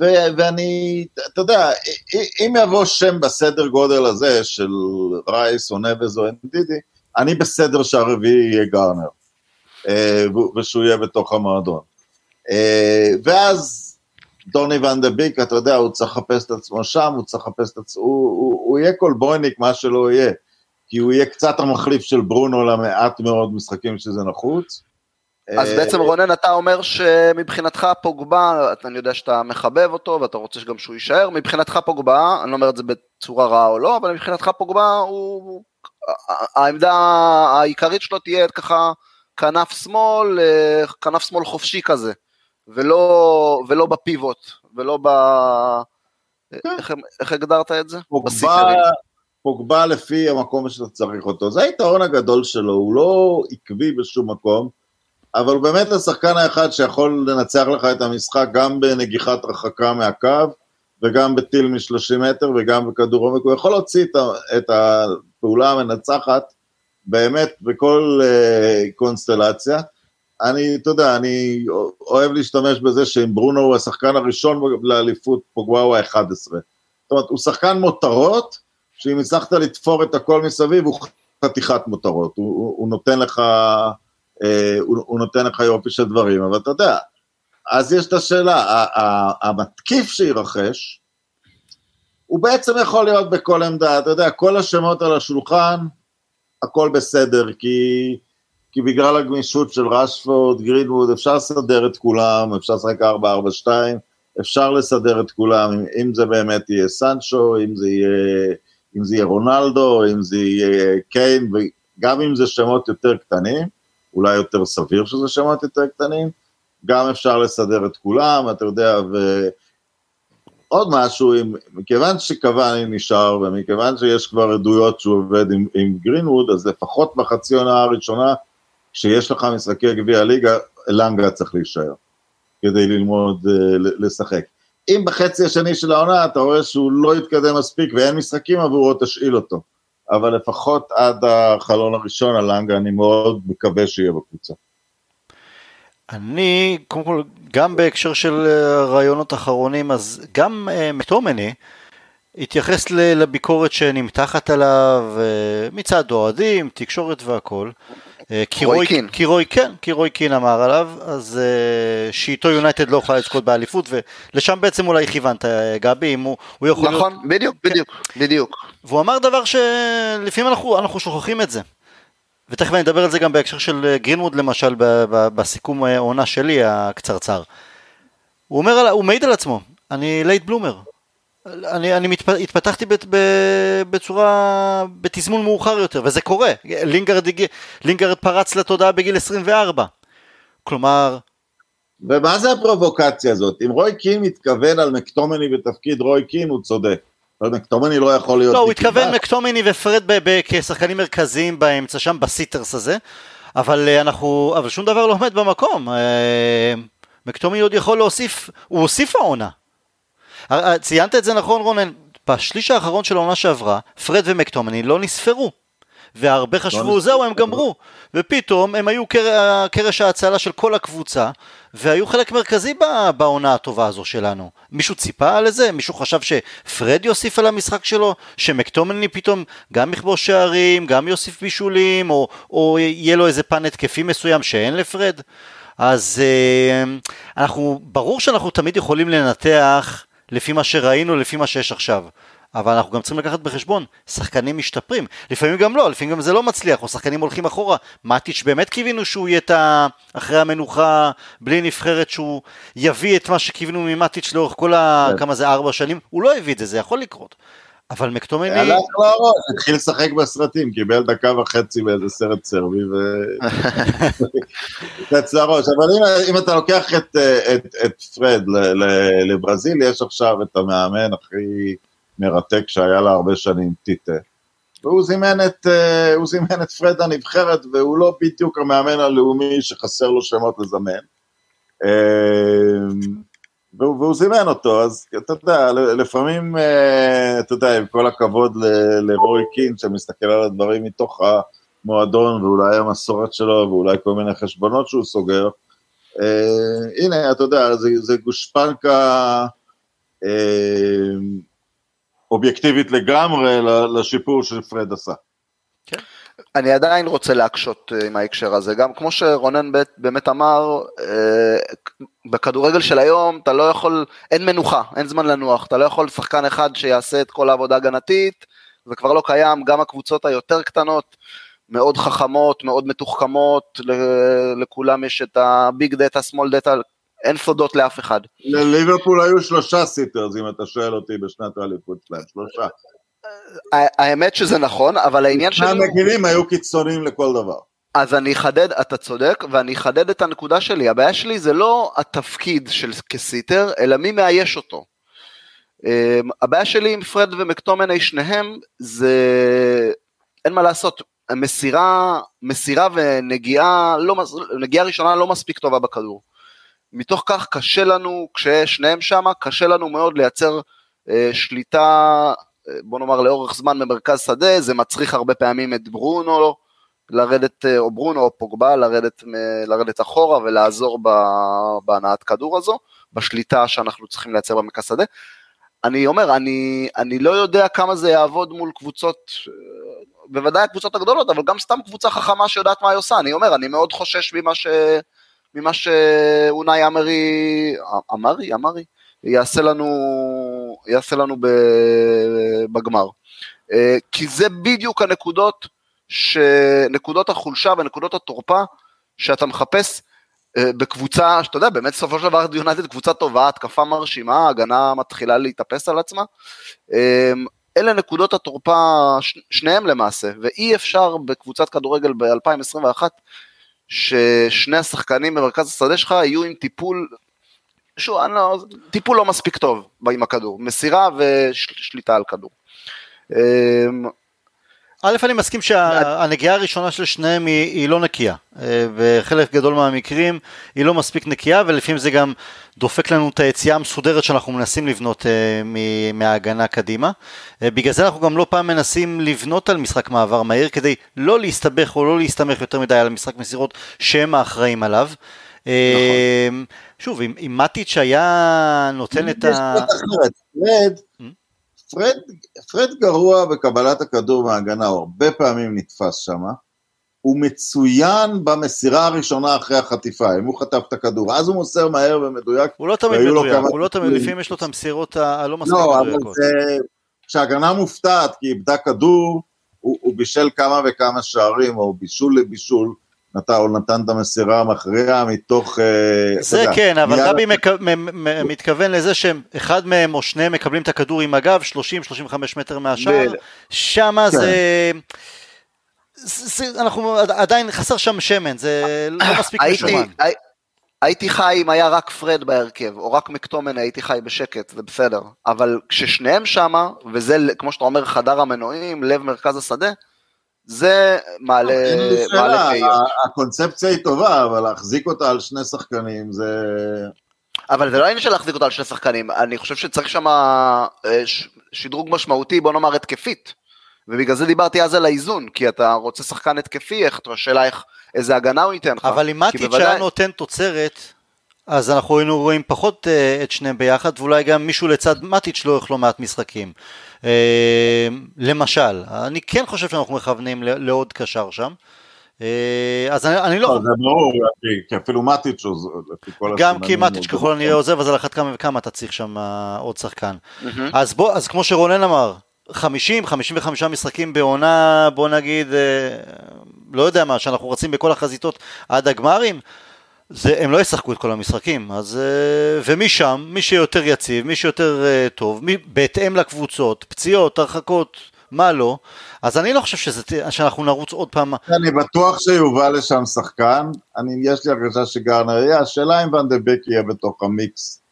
ו- ואני, אתה יודע, אם יבוא שם בסדר גודל הזה של רייס או נבז או אנדידי, אני בסדר שהרביעי יהיה גארנר. אה, ושהוא יהיה בתוך המועדון. אה, ואז דוני ואן דה ביק, אתה יודע, הוא צריך לחפש את עצמו שם, הוא צריך לחפש את עצמו, הוא, הוא, הוא יהיה כולבויניק, מה שלא יהיה, כי הוא יהיה קצת המחליף של ברונו למעט מאוד משחקים שזה נחוץ. אז אה, בעצם רונן, אתה אומר שמבחינתך פוגבה, אני יודע שאתה מחבב אותו ואתה רוצה שגם שהוא יישאר, מבחינתך פוגבה, אני לא אומר את זה בצורה רעה או לא, אבל מבחינתך פוגבה הוא, העמדה העיקרית שלו תהיה ככה כנף שמאל, אה, כנף שמאל חופשי כזה, ולא, ולא בפיבוט, ולא ב... איך, איך הגדרת את זה? פוגבה. פוגבה לפי המקום שאתה צריך אותו, זה היתרון הגדול שלו, הוא לא עקבי בשום מקום, אבל הוא באמת השחקן האחד שיכול לנצח לך את המשחק גם בנגיחת רחקה מהקו, וגם בטיל מ-30 מטר וגם בכדור עומק, הוא יכול להוציא את, הפעולה המנצחת באמת בכל uh, קונסטלציה. אני, אתה יודע, אני אוהב להשתמש בזה שאם ברונו הוא השחקן הראשון לאליפות, פוגבה הוא ה-11. זאת אומרת, הוא שחקן מותרות, שאם הצלחת לתפור את הכל מסביב, הוא חתיכת מותרות. הוא, הוא, הוא נותן לך, הוא, הוא נותן לך יופי של דברים, אבל אתה יודע, אז יש את השאלה, המתקיף שירחש, הוא בעצם יכול להיות בכל עמדה, אתה יודע, כל השמות על השולחן, הכל בסדר, כי, כי בגלל הגמישות של רשפורד, גרינווד, אפשר לסדר את כולם, אפשר לשחק 4-4-2, אפשר לסדר את כולם, אם, אם זה באמת יהיה סנצ'ו, אם זה יהיה, אם זה יהיה רונלדו, אם זה יהיה קיין, וגם אם זה שמות יותר קטנים, אולי יותר סביר שזה שמות יותר קטנים, גם אפשר לסדר את כולם, אתה יודע, ועוד משהו, אם, מכיוון שקוואני נשאר, ומכיוון שיש כבר עדויות שהוא עובד עם, עם גרינווד, אז לפחות בחצי עונה הראשונה, כשיש לך משחקי גביע הליגה, לנגה צריך להישאר, כדי ללמוד uh, לשחק. אם בחצי השני של העונה אתה רואה שהוא לא יתקדם מספיק ואין משחקים עבורו, תשאיל אותו. אבל לפחות עד החלון הראשון, הלנגה, אני מאוד מקווה שיהיה בקבוצה. אני, קודם כל, גם בהקשר של אה, רעיונות אחרונים, אז גם uh, מטומני התייחס לביקורת שנמתחת עליו uh, מצד אוהדים, תקשורת והכל. אה, כי רוי רוי קין. כי רוי כן, כי רוי קין אמר עליו, אז uh, שאיתו יונייטד לא יכולה לזכות באליפות, ולשם בעצם אולי כיוונת, אה, גבי, אם הוא, הוא יכול להיות... נכון, בדיוק, בדיוק, בדיוק. והוא אמר דבר שלפעמים אנחנו, אנחנו שוכחים את זה. ותכף אני אדבר על זה גם בהקשר של אה, גרינווד למשל, בסיכום אה, העונה שלי הקצרצר. הוא אומר, הוא מעיד על עצמו, אני late bloomer. אני, אני מתפ... התפתחתי בת... בצורה, בתזמון מאוחר יותר, וזה קורה. לינגרד, הגיע- לינגרד פרץ לתודעה בגיל 24. כלומר, ומה זה הפרובוקציה הזאת? אם רוי קין מתכוון על מקטומני בתפקיד רוי קין, הוא צודק. אבל מקטומני לא יכול להיות... לא, הוא. התכוון מקטומיני ופרד כשחקנים מרכזיים באמצע שם, בסיטרס הזה, אבל אה, אנחנו, אבל שום דבר לא עומד במקום. אה, מקטומיני עוד יכול להוסיף, הוא הוסיף העונה. אה, אה, ציינת את זה נכון רונן, בשליש האחרון של העונה שעברה, פרד ומקטומני לא נספרו. והרבה חשבו, נספרו. זהו, הם גמרו. ופתאום הם היו קר- קרש ההצלה של כל הקבוצה, והיו חלק מרכזי בעונה הטובה הזו שלנו. מישהו ציפה לזה? מישהו חשב שפרד יוסיף על המשחק שלו? שמקטומני פתאום גם יכבוש שערים, גם יוסיף בישולים, או, או יהיה לו איזה פן התקפי מסוים שאין לפרד? אז אה, אנחנו, ברור שאנחנו תמיד יכולים לנתח לפי מה שראינו, לפי מה שיש עכשיו. אבל אנחנו גם צריכים לקחת בחשבון, שחקנים משתפרים, לפעמים גם לא, לפעמים גם זה לא מצליח, או שחקנים הולכים אחורה. מטיץ' באמת קיווינו שהוא יהיה את ה... אחרי המנוחה, בלי נבחרת, שהוא יביא את מה שקיווינו ממטיץ' לאורך כל ה... כן. כמה זה, ארבע שנים, הוא לא הביא את זה, זה יכול לקרות. אבל מקטומני... הלך לו הראש, התחיל לשחק בסרטים, קיבל דקה וחצי באיזה סרט סרבי, ו... קץ לראש. אבל אם, אם אתה לוקח את, אה, את, את פרד ל, ל, לברזיל, יש עכשיו את המאמן הכי מרתק שהיה לה הרבה שנים, טיטה. והוא זימן את, אה, הוא זימן את פרד לנבחרת, והוא לא בדיוק המאמן הלאומי שחסר לו שמות לזמן. והוא, והוא זימן אותו, אז אתה יודע, לפעמים, אה, אתה יודע, עם כל הכבוד לרוי קין, שמסתכל על הדברים מתוך המועדון, ואולי המסורת שלו, ואולי כל מיני חשבונות שהוא סוגר, אה, הנה, אתה יודע, זה, זה גושפנקה אה, אובייקטיבית לגמרי לשיפור שפרד עשה. אני עדיין רוצה להקשות אה, עם ההקשר הזה, גם כמו שרונן באמת אמר, אה, בכדורגל של היום אתה לא יכול, אין מנוחה, אין זמן לנוח, אתה לא יכול שחקן אחד שיעשה את כל העבודה הגנתית, זה כבר לא קיים, גם הקבוצות היותר קטנות, מאוד חכמות, מאוד מתוחכמות, לכולם יש את ה big data, small data, אין סודות לאף אחד. לליברפול היו שלושה sitters, אם אתה שואל אותי בשנת האליפות שלהם, שלושה. האמת שזה נכון, אבל העניין שלי... המגינים היו קיצוניים לכל דבר. אז אני אחדד, אתה צודק, ואני אחדד את הנקודה שלי. הבעיה שלי זה לא התפקיד של כ sitter, אלא מי מאייש אותו. אמ, הבעיה שלי עם פרד ומקטומני שניהם, זה... אין מה לעשות, מסירה, מסירה ונגיעה, לא, נגיעה ראשונה לא מספיק טובה בכדור. מתוך כך קשה לנו, כששניהם שמה, קשה לנו מאוד לייצר אה, שליטה בוא נאמר לאורך זמן במרכז שדה, זה מצריך הרבה פעמים את ברונו לרדת, או ברונו או פוגבה לרדת, לרדת אחורה ולעזור בהנעת כדור הזו, בשליטה שאנחנו צריכים לייצר במרכז שדה. אני אומר, אני, אני לא יודע כמה זה יעבוד מול קבוצות, בוודאי הקבוצות הגדולות, אבל גם סתם קבוצה חכמה שיודעת מה היא עושה. אני אומר, אני מאוד חושש ממה ש... ממה שאונאי אמרי, אמרי? אמרי? יעשה לנו, יעשה לנו בגמר. אה, כי זה בדיוק הנקודות, ש... נקודות החולשה ונקודות התורפה שאתה מחפש אה, בקבוצה, שאתה יודע, באמת סופו של דבר יונייטד קבוצה טובה, התקפה מרשימה, הגנה מתחילה להתאפס על עצמה. אה, אלה נקודות התורפה, שניהם למעשה, ואי אפשר בקבוצת כדורגל ב-2021, ששני השחקנים במרכז השדה שלך יהיו עם טיפול שוב, לא, טיפול לא מספיק טוב עם הכדור, מסירה ושליטה על כדור. אמ, א', אני מסכים שהנגיעה הראשונה של שניהם היא, היא לא נקייה. אה, גדול מהמקרים היא לא מספיק נקייה, ולפעמים זה גם דופק לנו את היציאה המסודרת שאנחנו מנסים לבנות אה, מההגנה קדימה. אה, בגלל זה אנחנו גם לא פעם מנסים לבנות על משחק מעבר מהיר, כדי לא להסתבך או לא להסתמך יותר מדי על משחק מסירות שהם האחראים עליו. נכון. שוב, אם, אם מטיץ' היה נותן את ה... פרד? פרד, פרד גרוע בקבלת הכדור מההגנה, הוא הרבה פעמים נתפס שם. הוא מצוין במסירה הראשונה אחרי החטיפה, אם הוא חטף את הכדור, אז הוא מוסר מהר ומדויק. הוא לא תמיד מדויק, הוא לא תמיד, לפעמים יש לו את המסירות הלא מספיק לא, מדויקות. לא, כשהגנה מופתעת כי איבדה כדור, הוא, הוא בישל כמה וכמה שערים, או בישול לבישול, נתן, או נתן את המסירה המכריעה מתוך... אה, זה יודע, כן, אבל. רבי מק... מתכוון לזה שאחד מהם או שניהם מקבלים את הכדור עם הגב 30-35 מטר מהשער, ב... שמה כן. זה... זה... אנחנו עדיין חסר שם שמן, זה לא מספיק משומן. הייתי חי אם היה רק פרד בהרכב, או רק מקטומן הייתי חי בשקט, זה בסדר. אבל כששניהם שמה, וזה כמו שאתה אומר חדר המנועים, לב מרכז השדה, זה מעלה תהיות. הקונספציה היא טובה, אבל להחזיק אותה על שני שחקנים זה... אבל זה לא עניין של להחזיק אותה על שני שחקנים, אני חושב שצריך שם אה, שדרוג משמעותי, בוא נאמר התקפית. ובגלל זה דיברתי אז על האיזון, כי אתה רוצה שחקן התקפי, איך, השאלה איך, איזה הגנה הוא ייתן לך. אבל אם מטיץ' בוודאי... היה נותן תוצרת, אז אנחנו היינו רואים פחות uh, את שניהם ביחד, ואולי גם מישהו לצד מטיץ' לא יאכלו לא מעט משחקים. Uh, למשל, אני כן חושב שאנחנו מכוונים לעוד קשר שם. Uh, אז אני, אני לא... לא זה ברור, כי אפילו מטיץ' לפי כל גם כי מטיץ' ככל הנראה עוזב, אז על אחת כמה וכמה אתה צריך שם עוד שחקן. אז בוא, אז כמו שרונן אמר, 50, 55 משחקים בעונה, בוא נגיד, לא יודע מה, שאנחנו רצים בכל החזיתות עד הגמרים. זה, הם לא ישחקו את כל המשחקים, אז, אה, ומשם, מי שיותר יציב, מי שיותר אה, טוב, מי, בהתאם לקבוצות, פציעות, הרחקות, מה לא, אז אני לא חושב שזה, שאנחנו נרוץ עוד פעם. אני בטוח שיובל לשם שחקן, אני, יש לי הרגשה שגרנר יהיה, השאלה אם ואן דה בק יהיה בתוך המיקס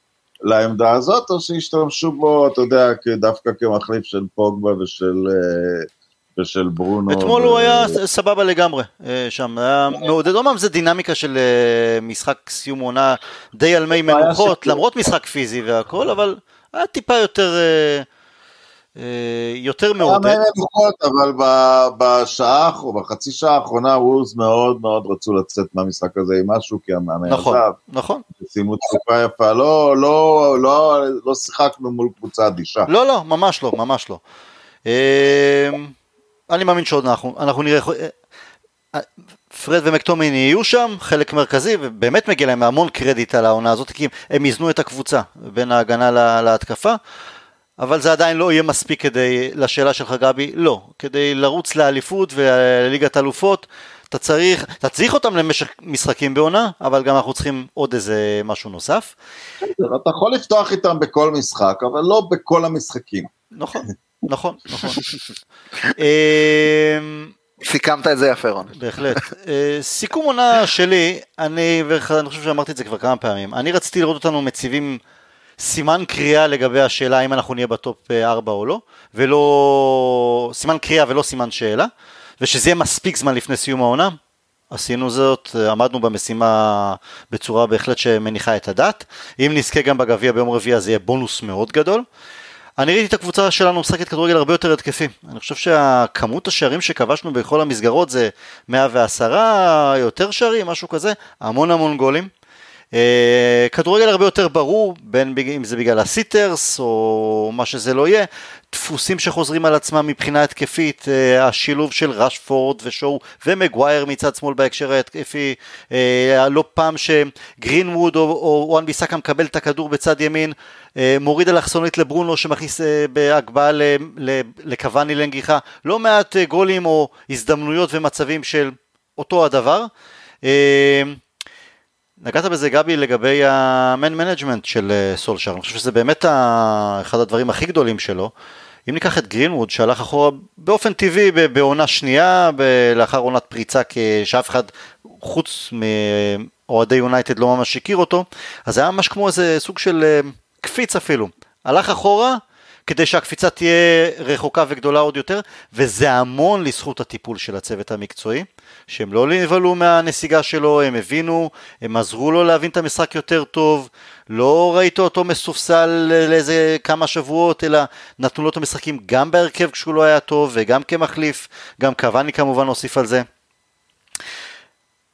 לעמדה הזאת, או שישתמשו בו, אתה יודע, דווקא כמחליף של פוגבה ושל... אה, ושל ברונו. אתמול ו... הוא היה סבבה לגמרי אה, שם, היה מעודד, אומנם זה דינמיקה של אה, משחק סיום עונה די על מי מנוחות, למרות משחק פיזי והכל, אבל היה טיפה יותר... אה, יותר מעודד. היה מנוחות, אבל בשעה, או בחצי שעה האחרונה וולס מאוד מאוד רצו לצאת מהמשחק הזה עם משהו, כי המאמן נכון, עזב. נכון. סיימו תקופה יפה, לא, לא, לא, לא שיחקנו מול קבוצה אדישה. לא, לא, ממש לא, ממש לא. אני מאמין שעוד אנחנו, אנחנו נראה, פרד ומקטומיני יהיו שם, חלק מרכזי, ובאמת מגיע להם המון קרדיט על העונה הזאת, כי הם איזנו את הקבוצה בין ההגנה לה, להתקפה, אבל זה עדיין לא יהיה מספיק כדי, לשאלה שלך גבי, לא, כדי לרוץ לאליפות ולליגת אלופות, אתה צריך, אתה צריך אותם למשך משחקים בעונה, אבל גם אנחנו צריכים עוד איזה משהו נוסף. אתה יכול לפתוח איתם בכל משחק, אבל לא בכל המשחקים. נכון, נכון, נכון. אמ, סיכמת את זה יפה רון. בהחלט. אה, סיכום עונה שלי, אני, ואני חושב שאמרתי את זה כבר כמה פעמים, אני רציתי לראות אותנו מציבים סימן קריאה לגבי השאלה האם אנחנו נהיה בטופ 4 או לא, ולא, סימן קריאה ולא סימן שאלה, ושזה יהיה מספיק זמן לפני סיום העונה. עשינו זאת, עמדנו במשימה בצורה בהחלט שמניחה את הדעת. אם נזכה גם בגביע ביום רביעי אז יהיה בונוס מאוד גדול. אני ראיתי את הקבוצה שלנו משחקת כדורגל הרבה יותר התקפי. אני חושב שהכמות השערים שכבשנו בכל המסגרות זה 110, יותר שערים, משהו כזה, המון המון גולים. אה, כדורגל הרבה יותר ברור, בין אם זה בגלל הסיטרס או מה שזה לא יהיה, דפוסים שחוזרים על עצמם מבחינה התקפית, אה, השילוב של רשפורד ושואו ומגווייר מצד שמאל בהקשר ההתקפי, אה, לא פעם שגרינווד או וואן ביסאקה מקבל את הכדור בצד ימין, מוריד אלכסונית לברונו שמכניס בהגבהה לקוואני לנגיחה, לא מעט גולים או הזדמנויות ומצבים של אותו הדבר. נגעת בזה גבי לגבי ה man management של אה, סולשר, אני חושב שזה באמת אחד הדברים הכי גדולים שלו. אם ניקח את גרינווד שהלך אחורה באופן טבעי בעונה שנייה, לאחר עונת פריצה שאף אחד חוץ מאוהדי יונייטד לא ממש הכיר אותו, אז זה היה ממש כמו איזה סוג של אה, קפיץ אפילו. הלך אחורה כדי שהקפיצה תהיה רחוקה וגדולה עוד יותר, וזה המון לזכות הטיפול של הצוות המקצועי. שהם לא נבהלו מהנסיגה שלו, הם הבינו, הם עזרו לו להבין את המשחק יותר טוב, לא ראית אותו מסופסל לאיזה כמה שבועות, אלא נתנו לו את המשחקים גם בהרכב כשהוא לא היה טוב וגם כמחליף, גם קוואני כמובן הוסיף על זה.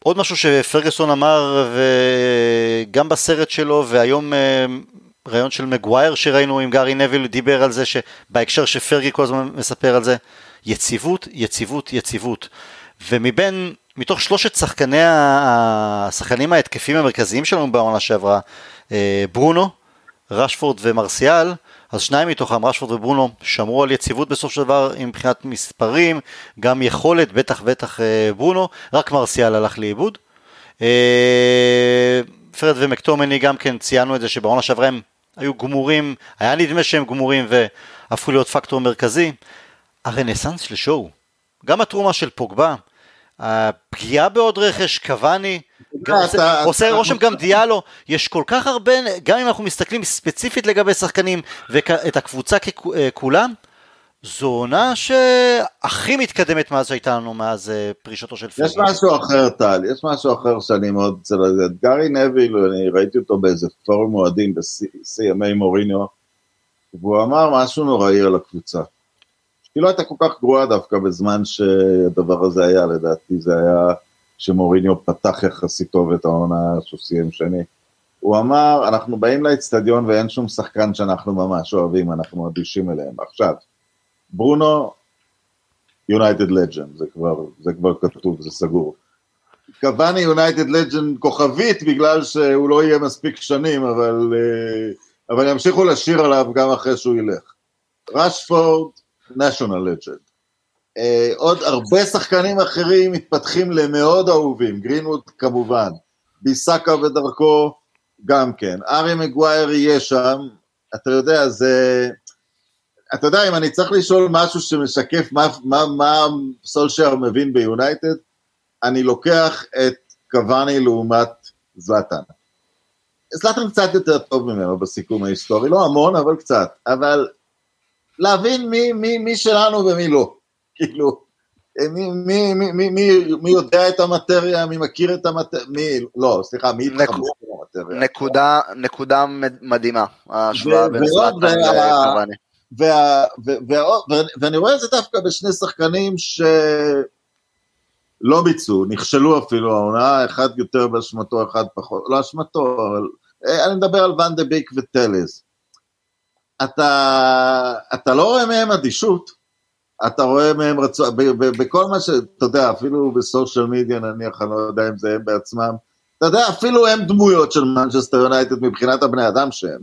עוד משהו שפרגוסון אמר, וגם בסרט שלו, והיום אה, ראיון של מגווייר שראינו עם גארי נביל, דיבר על זה, שבהקשר שפרגי כל הזמן מספר על זה, יציבות, יציבות, יציבות. ומבין, מתוך שלושת שחקני, השחקנים ההתקפים המרכזיים שלנו בעונה שעברה, אה, ברונו, רשפורד ומרסיאל, אז שניים מתוכם, רשפורד וברונו, שמרו על יציבות בסופו של דבר מבחינת מספרים, גם יכולת, בטח בטח אה, ברונו, רק מרסיאל הלך לאיבוד. אה, פרד ומקטומני גם כן ציינו את זה שבעונה שעברה הם היו גמורים, היה נדמה שהם גמורים והפכו להיות פקטור מרכזי. הרנסאנס של שואו, גם התרומה של פוגבה, הפגיעה בעוד רכש, קוואני, עושה רושם גם דיאלו, יש כל כך הרבה, גם אם אנחנו מסתכלים ספציפית לגבי שחקנים ואת הקבוצה אה, כולם, זו עונה שהכי מתקדמת מאז שהייתה לנו מאז אה, פרישתו של פרגי. יש משהו אחר טל, יש משהו אחר שאני מאוד רוצה לדעת. גארי נביל, אני ראיתי אותו באיזה פורום אוהדים ב-CMA מוריניו, והוא אמר משהו נוראי על הקבוצה. היא לא הייתה כל כך גרועה דווקא בזמן שהדבר הזה היה, לדעתי זה היה שמוריניו פתח יחסית טוב את העונה שהוא סיים שני. הוא אמר, אנחנו באים לאצטדיון ואין שום שחקן שאנחנו ממש אוהבים, אנחנו אדישים אליהם. עכשיו, ברונו, יונייטד לג'נד, זה זה כבר כתוב, זה סגור. קוואני יונייטד לג'נד כוכבית בגלל שהוא לא יהיה מספיק שנים, אבל, אה, אבל ימשיכו לשיר עליו גם אחרי שהוא ילך. רשפורד, national legend. Uh, עוד הרבה שחקנים אחרים מתפתחים למאוד אהובים, גרינווד כמובן, ביסאקה ודרכו גם כן, ארי מגווייר יהיה שם, אתה יודע, זה... אתה יודע, אם אני צריך לשאול משהו שמשקף מה, מה, מה סולשייר מבין ביונייטד, אני לוקח את קוואני לעומת זלאטן. זלאטן קצת יותר טוב ממנו בסיכום ההיסטורי, לא המון, אבל קצת, אבל להבין מי, מי, מי שלנו ומי לא. כאילו, מי, מי, מי, מי, מי, מי יודע את המטריה, מי מכיר את המטריה, מי, לא, סליחה, מי התחבר למטריה. נקודה, נקודה מדהימה, ההשוואה בין זלאטן לקוואני. ואני רואה את זה דווקא בשני שחקנים שלא ביצעו, נכשלו אפילו העונה, אחד יותר באשמתו, אחד פחות, לא אשמתו, אבל אה, אני מדבר על ואן דה ביק וטלז. אתה, אתה לא רואה מהם אדישות, אתה רואה מהם רצון, בכל מה ש... אתה יודע, אפילו ב social media נניח, אני לא יודע אם זה הם בעצמם, אתה יודע, אפילו הם דמויות של מנצ'סטר יונייטד מבחינת הבני אדם שהם.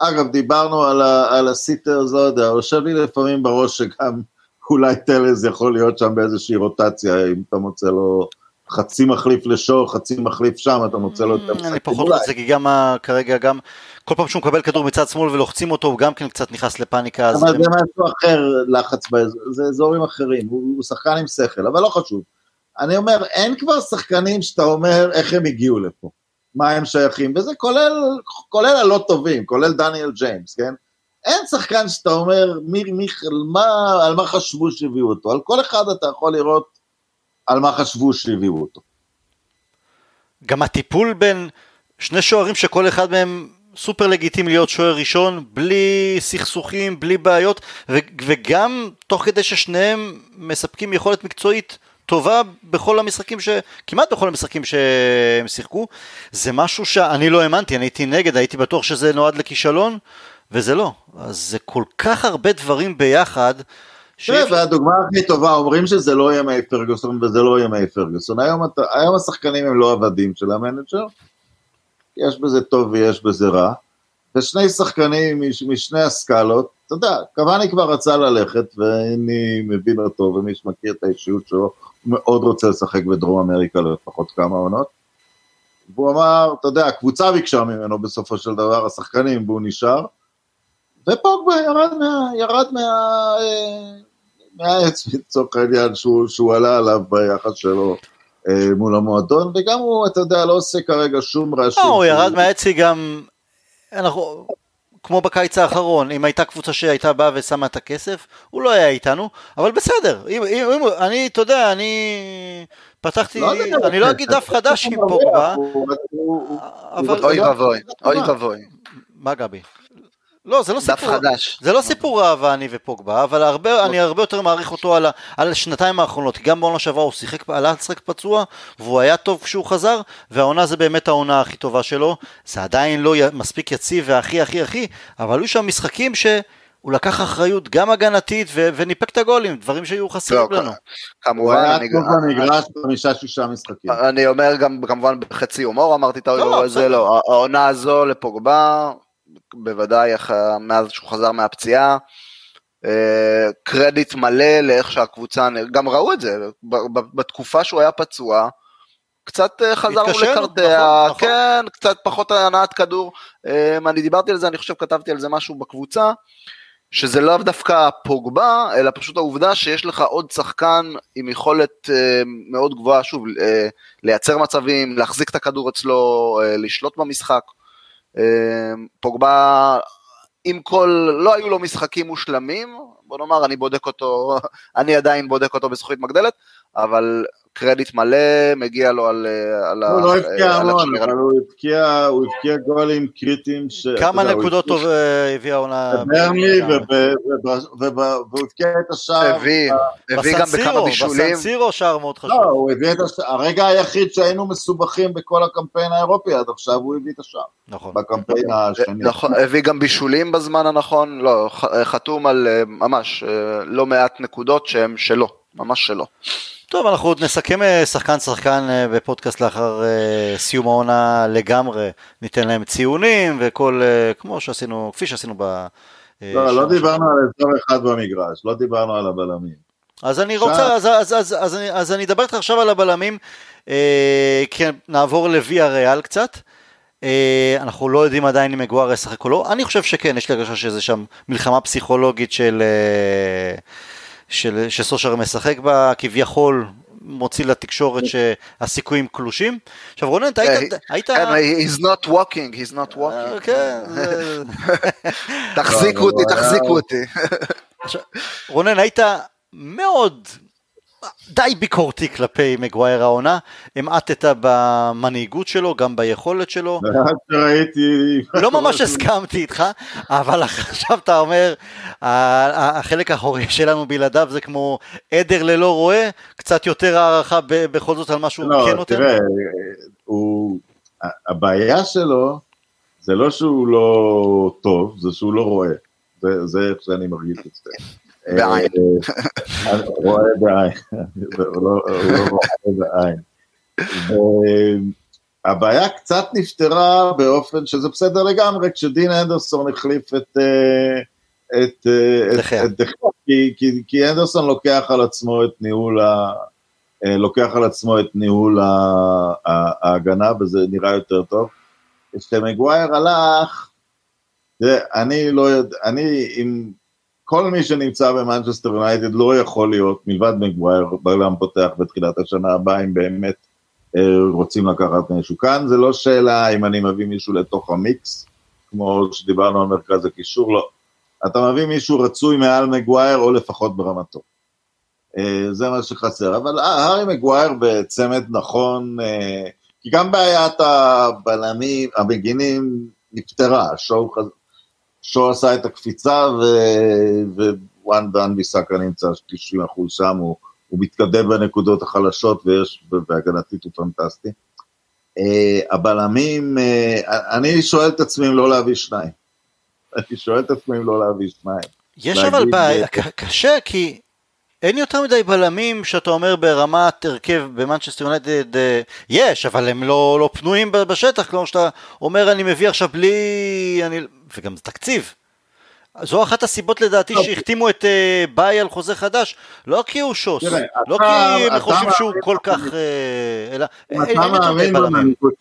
אגב, דיברנו על, ה, על ה sitters, לא יודע, יושב לי לפעמים בראש שגם אולי טלז יכול להיות שם באיזושהי רוטציה, אם אתה מוצא לו חצי מחליף לשור, חצי מחליף שם, אתה מוצא לו את המשחק. אני פחות רוצה, כי גם כרגע, גם כל פעם שהוא מקבל כדור מצד שמאל ולוחצים אותו, הוא גם כן קצת נכנס לפאניקה. אבל זה משהו אחר, לחץ, זה אזורים אחרים, הוא, הוא שחקן עם שכל, אבל לא חשוב. אני אומר, אין כבר שחקנים שאתה אומר איך הם הגיעו לפה. מה הם שייכים, וזה כולל, כולל הלא טובים, כולל דניאל ג'יימס, כן? אין שחקן שאתה אומר, מי, מי, מה, על מה חשבו שהביאו אותו, על כל אחד אתה יכול לראות על מה חשבו שהביאו אותו. גם הטיפול בין שני שוערים שכל אחד מהם סופר לגיטימי להיות שוער ראשון, בלי סכסוכים, בלי בעיות, ו- וגם תוך כדי ששניהם מספקים יכולת מקצועית טובה בכל המשחקים, ש... כמעט בכל המשחקים שהם שיחקו, זה משהו שאני לא האמנתי, אני הייתי נגד, הייתי בטוח שזה נועד לכישלון, וזה לא. אז זה כל כך הרבה דברים ביחד. תראה, והדוגמה הכי טובה, אומרים שזה לא ימי פרגוסון וזה לא ימי פרגוסון. היום, היום השחקנים הם לא עבדים של המנג'ר, יש בזה טוב ויש בזה רע. ושני שחקנים משני הסקלות, אתה יודע, קוואני כבר רצה ללכת, ואני מבין אותו, ומי שמכיר את האישיות שלו, מאוד רוצה לשחק בדרום אמריקה לפחות כמה עונות. והוא אמר, אתה יודע, הקבוצה ביקשה ממנו בסופו של דבר, השחקנים, והוא נשאר. ופוגבה ירד, מה, ירד מה, אה, מהעץ לצורך העניין שהוא, שהוא עלה עליו ביחס שלו אה, מול המועדון, וגם הוא, אתה יודע, לא עושה כרגע שום רעשים. לא, הוא ירד מהעץ היא גם, אנחנו, כמו בקיץ האחרון, אם הייתה קבוצה שהייתה באה ושמה את הכסף, הוא לא היה איתנו, אבל בסדר, אם, אם, אם, אני, אתה יודע, אני פתחתי, לא אני לא אגיד דף חדש עם פוגבה, אבל... אוי ואבוי, אוי ואבוי. מה גבי? לא, זה לא סיפור, חדש. זה לא סיפור אהבה אני ופוגבה, אבל הרבה, אני הרבה יותר מעריך אותו על, על השנתיים האחרונות, כי גם בעונה שעברה הוא שיחק, עלה לשחק פצוע, והוא היה טוב כשהוא חזר, והעונה זה באמת העונה הכי טובה שלו, זה עדיין לא מספיק יציב והכי הכי הכי, אבל היו שם משחקים ש... הוא לקח אחריות גם הגנתית ו- וניפק את הגולים, דברים שהיו חסרים לא, לנו. כמובן, הוא היה טוב במגרש חמישה שישה משחקים. אני אומר גם כמובן בחצי הומור אמרתי את לא, זה לא, העונה הזו לפוגבה בוודאי מאז שהוא חזר מהפציעה. אה, קרדיט מלא לאיך שהקבוצה, גם ראו את זה, בתקופה שהוא היה פצוע, קצת אה, חזרנו לקרטע, נכון, כן, נכון. קצת פחות הנעת כדור. אה, אני דיברתי על זה, אני חושב כתבתי על זה משהו בקבוצה, שזה לאו דווקא פוגבה, אלא פשוט העובדה שיש לך עוד שחקן עם יכולת מאוד גבוהה, שוב, לייצר מצבים, להחזיק את הכדור אצלו, לשלוט במשחק. אמ, פוגבה, עם כל, לא היו לו משחקים מושלמים, בוא נאמר, אני בודק אותו, אני עדיין בודק אותו בזכוכית מגדלת, אבל קרדיט מלא מגיע לו על... על הוא לא הבקיע המון, אבל הוא הבקיע, הוא הבקיע גולים קריטיים. ש... כמה נקודות טוב אה, הביא העונה? בברני, והוא הבקיע את השער. הביא, הביא גם בכמה בישולים. בסנסירו שער מאוד חשוב. לא, הוא הביא את השער, הרגע היחיד שהיינו מסובכים בכל הקמפיין האירופי עד עכשיו, הוא הביא את השער. נכון. בקמפיין השני. נכון, הביא גם בישולים בזמן הנכון, לא, חתום על אה, ממש אה, לא מעט נקודות שהן שלו, ממש שלו. טוב, אנחנו עוד נסכם אה, שחקן שחקן אה, בפודקאסט לאחר אה, סיום העונה לגמרי, ניתן להם ציונים וכל, כמו שעשינו, כפי שעשינו ב... לא, לא דיברנו על אזור אחד במגרש, לא דיברנו על הבלמים. אז אני רוצה, אז, אז, אז, אז, אני, אז אני אדבר איתך עכשיו על הבלמים, אה, כן, נעבור לוויה ריאל קצת. אה, אנחנו לא יודעים עדיין אם מגואר ישחק או לא, אני חושב שכן, יש לי הרגשה שזה שם מלחמה פסיכולוגית של... אה, של, שסושר משחק בה, כביכול מוציא לתקשורת שהסיכויים קלושים. עכשיו רונן, אתה היית... כן, he's not walking, he's not walking. אה, כן. תחזיקו אותי, תחזיקו אותי. רונן, היית מאוד די ביקורתי כלפי מגווייר העונה, המעטת במנהיגות שלו, גם ביכולת שלו. ראיתי... לא ממש הסכמתי איתך, אבל עכשיו אתה אומר, החלק האחורי שלנו בלעדיו זה כמו עדר ללא רועה, קצת יותר הערכה בכל זאת על מה שהוא לא, כן נותן. תראה, הוא... הבעיה שלו זה לא שהוא לא טוב, זה שהוא לא רואה. זה, זה איך שאני מרגיש את זה. בעין. אה, רואה בעין, הוא לא הוא רואה בעין. הבעיה קצת נפתרה באופן שזה בסדר לגמרי, כשדין אנדרסון החליף את... אה, את אה, את- דחיה. כי- אנדרסון לוקח על עצמו את ניהול ה... אה, לוקח על עצמו את ניהול ההגנה וזה נראה יותר טוב. כשמגווייר הלך, תראה, אני לא יודע, אני עם כל מי שנמצא במנצ'סטר יונייטד לא יכול להיות, מלבד מגווייר, בלם פותח בתחילת השנה הבאה, אם באמת אה, רוצים לקחת מישהו. כאן זה לא שאלה אם אני מביא מישהו לתוך המיקס, כמו שדיברנו על מרכז הקישור, לא. אתה מביא מישהו רצוי מעל מגווייר או לפחות ברמתו. אה, זה מה שחסר, אבל אה, הארי מגווייר בצמד נכון, כי גם בעיית הבלמים, המגינים נפתרה, שואו, שואו עשה את הקפיצה ווואן דן ביסאקה נמצא 90 אחוז שם, הוא, הוא מתקדם בנקודות החלשות ויש, והגנתית הוא פנטסטי. אה, הבלמים, אה, אני שואל את עצמי אם לא להביא שניים. אני שואל את עצמי אם לא להביא שניים. יש אבל בעיה, קשה כי אין יותר מדי בלמים שאתה אומר ברמת הרכב במנצ'סטר יונייטד, אה, יש, אבל הם לא, לא פנויים בשטח, כלומר שאתה אומר אני מביא עכשיו בלי, אני, וגם זה תקציב. זו אחת הסיבות לדעתי לא. שהחתימו את אה, ביי על חוזה חדש, לא כי הוא שוס, תראה, לא אתה- כי הם חושבים שהוא כל כך. אה, אלא אם אין אתה אין יותר מדי מאמין בלמים. במנהיגות,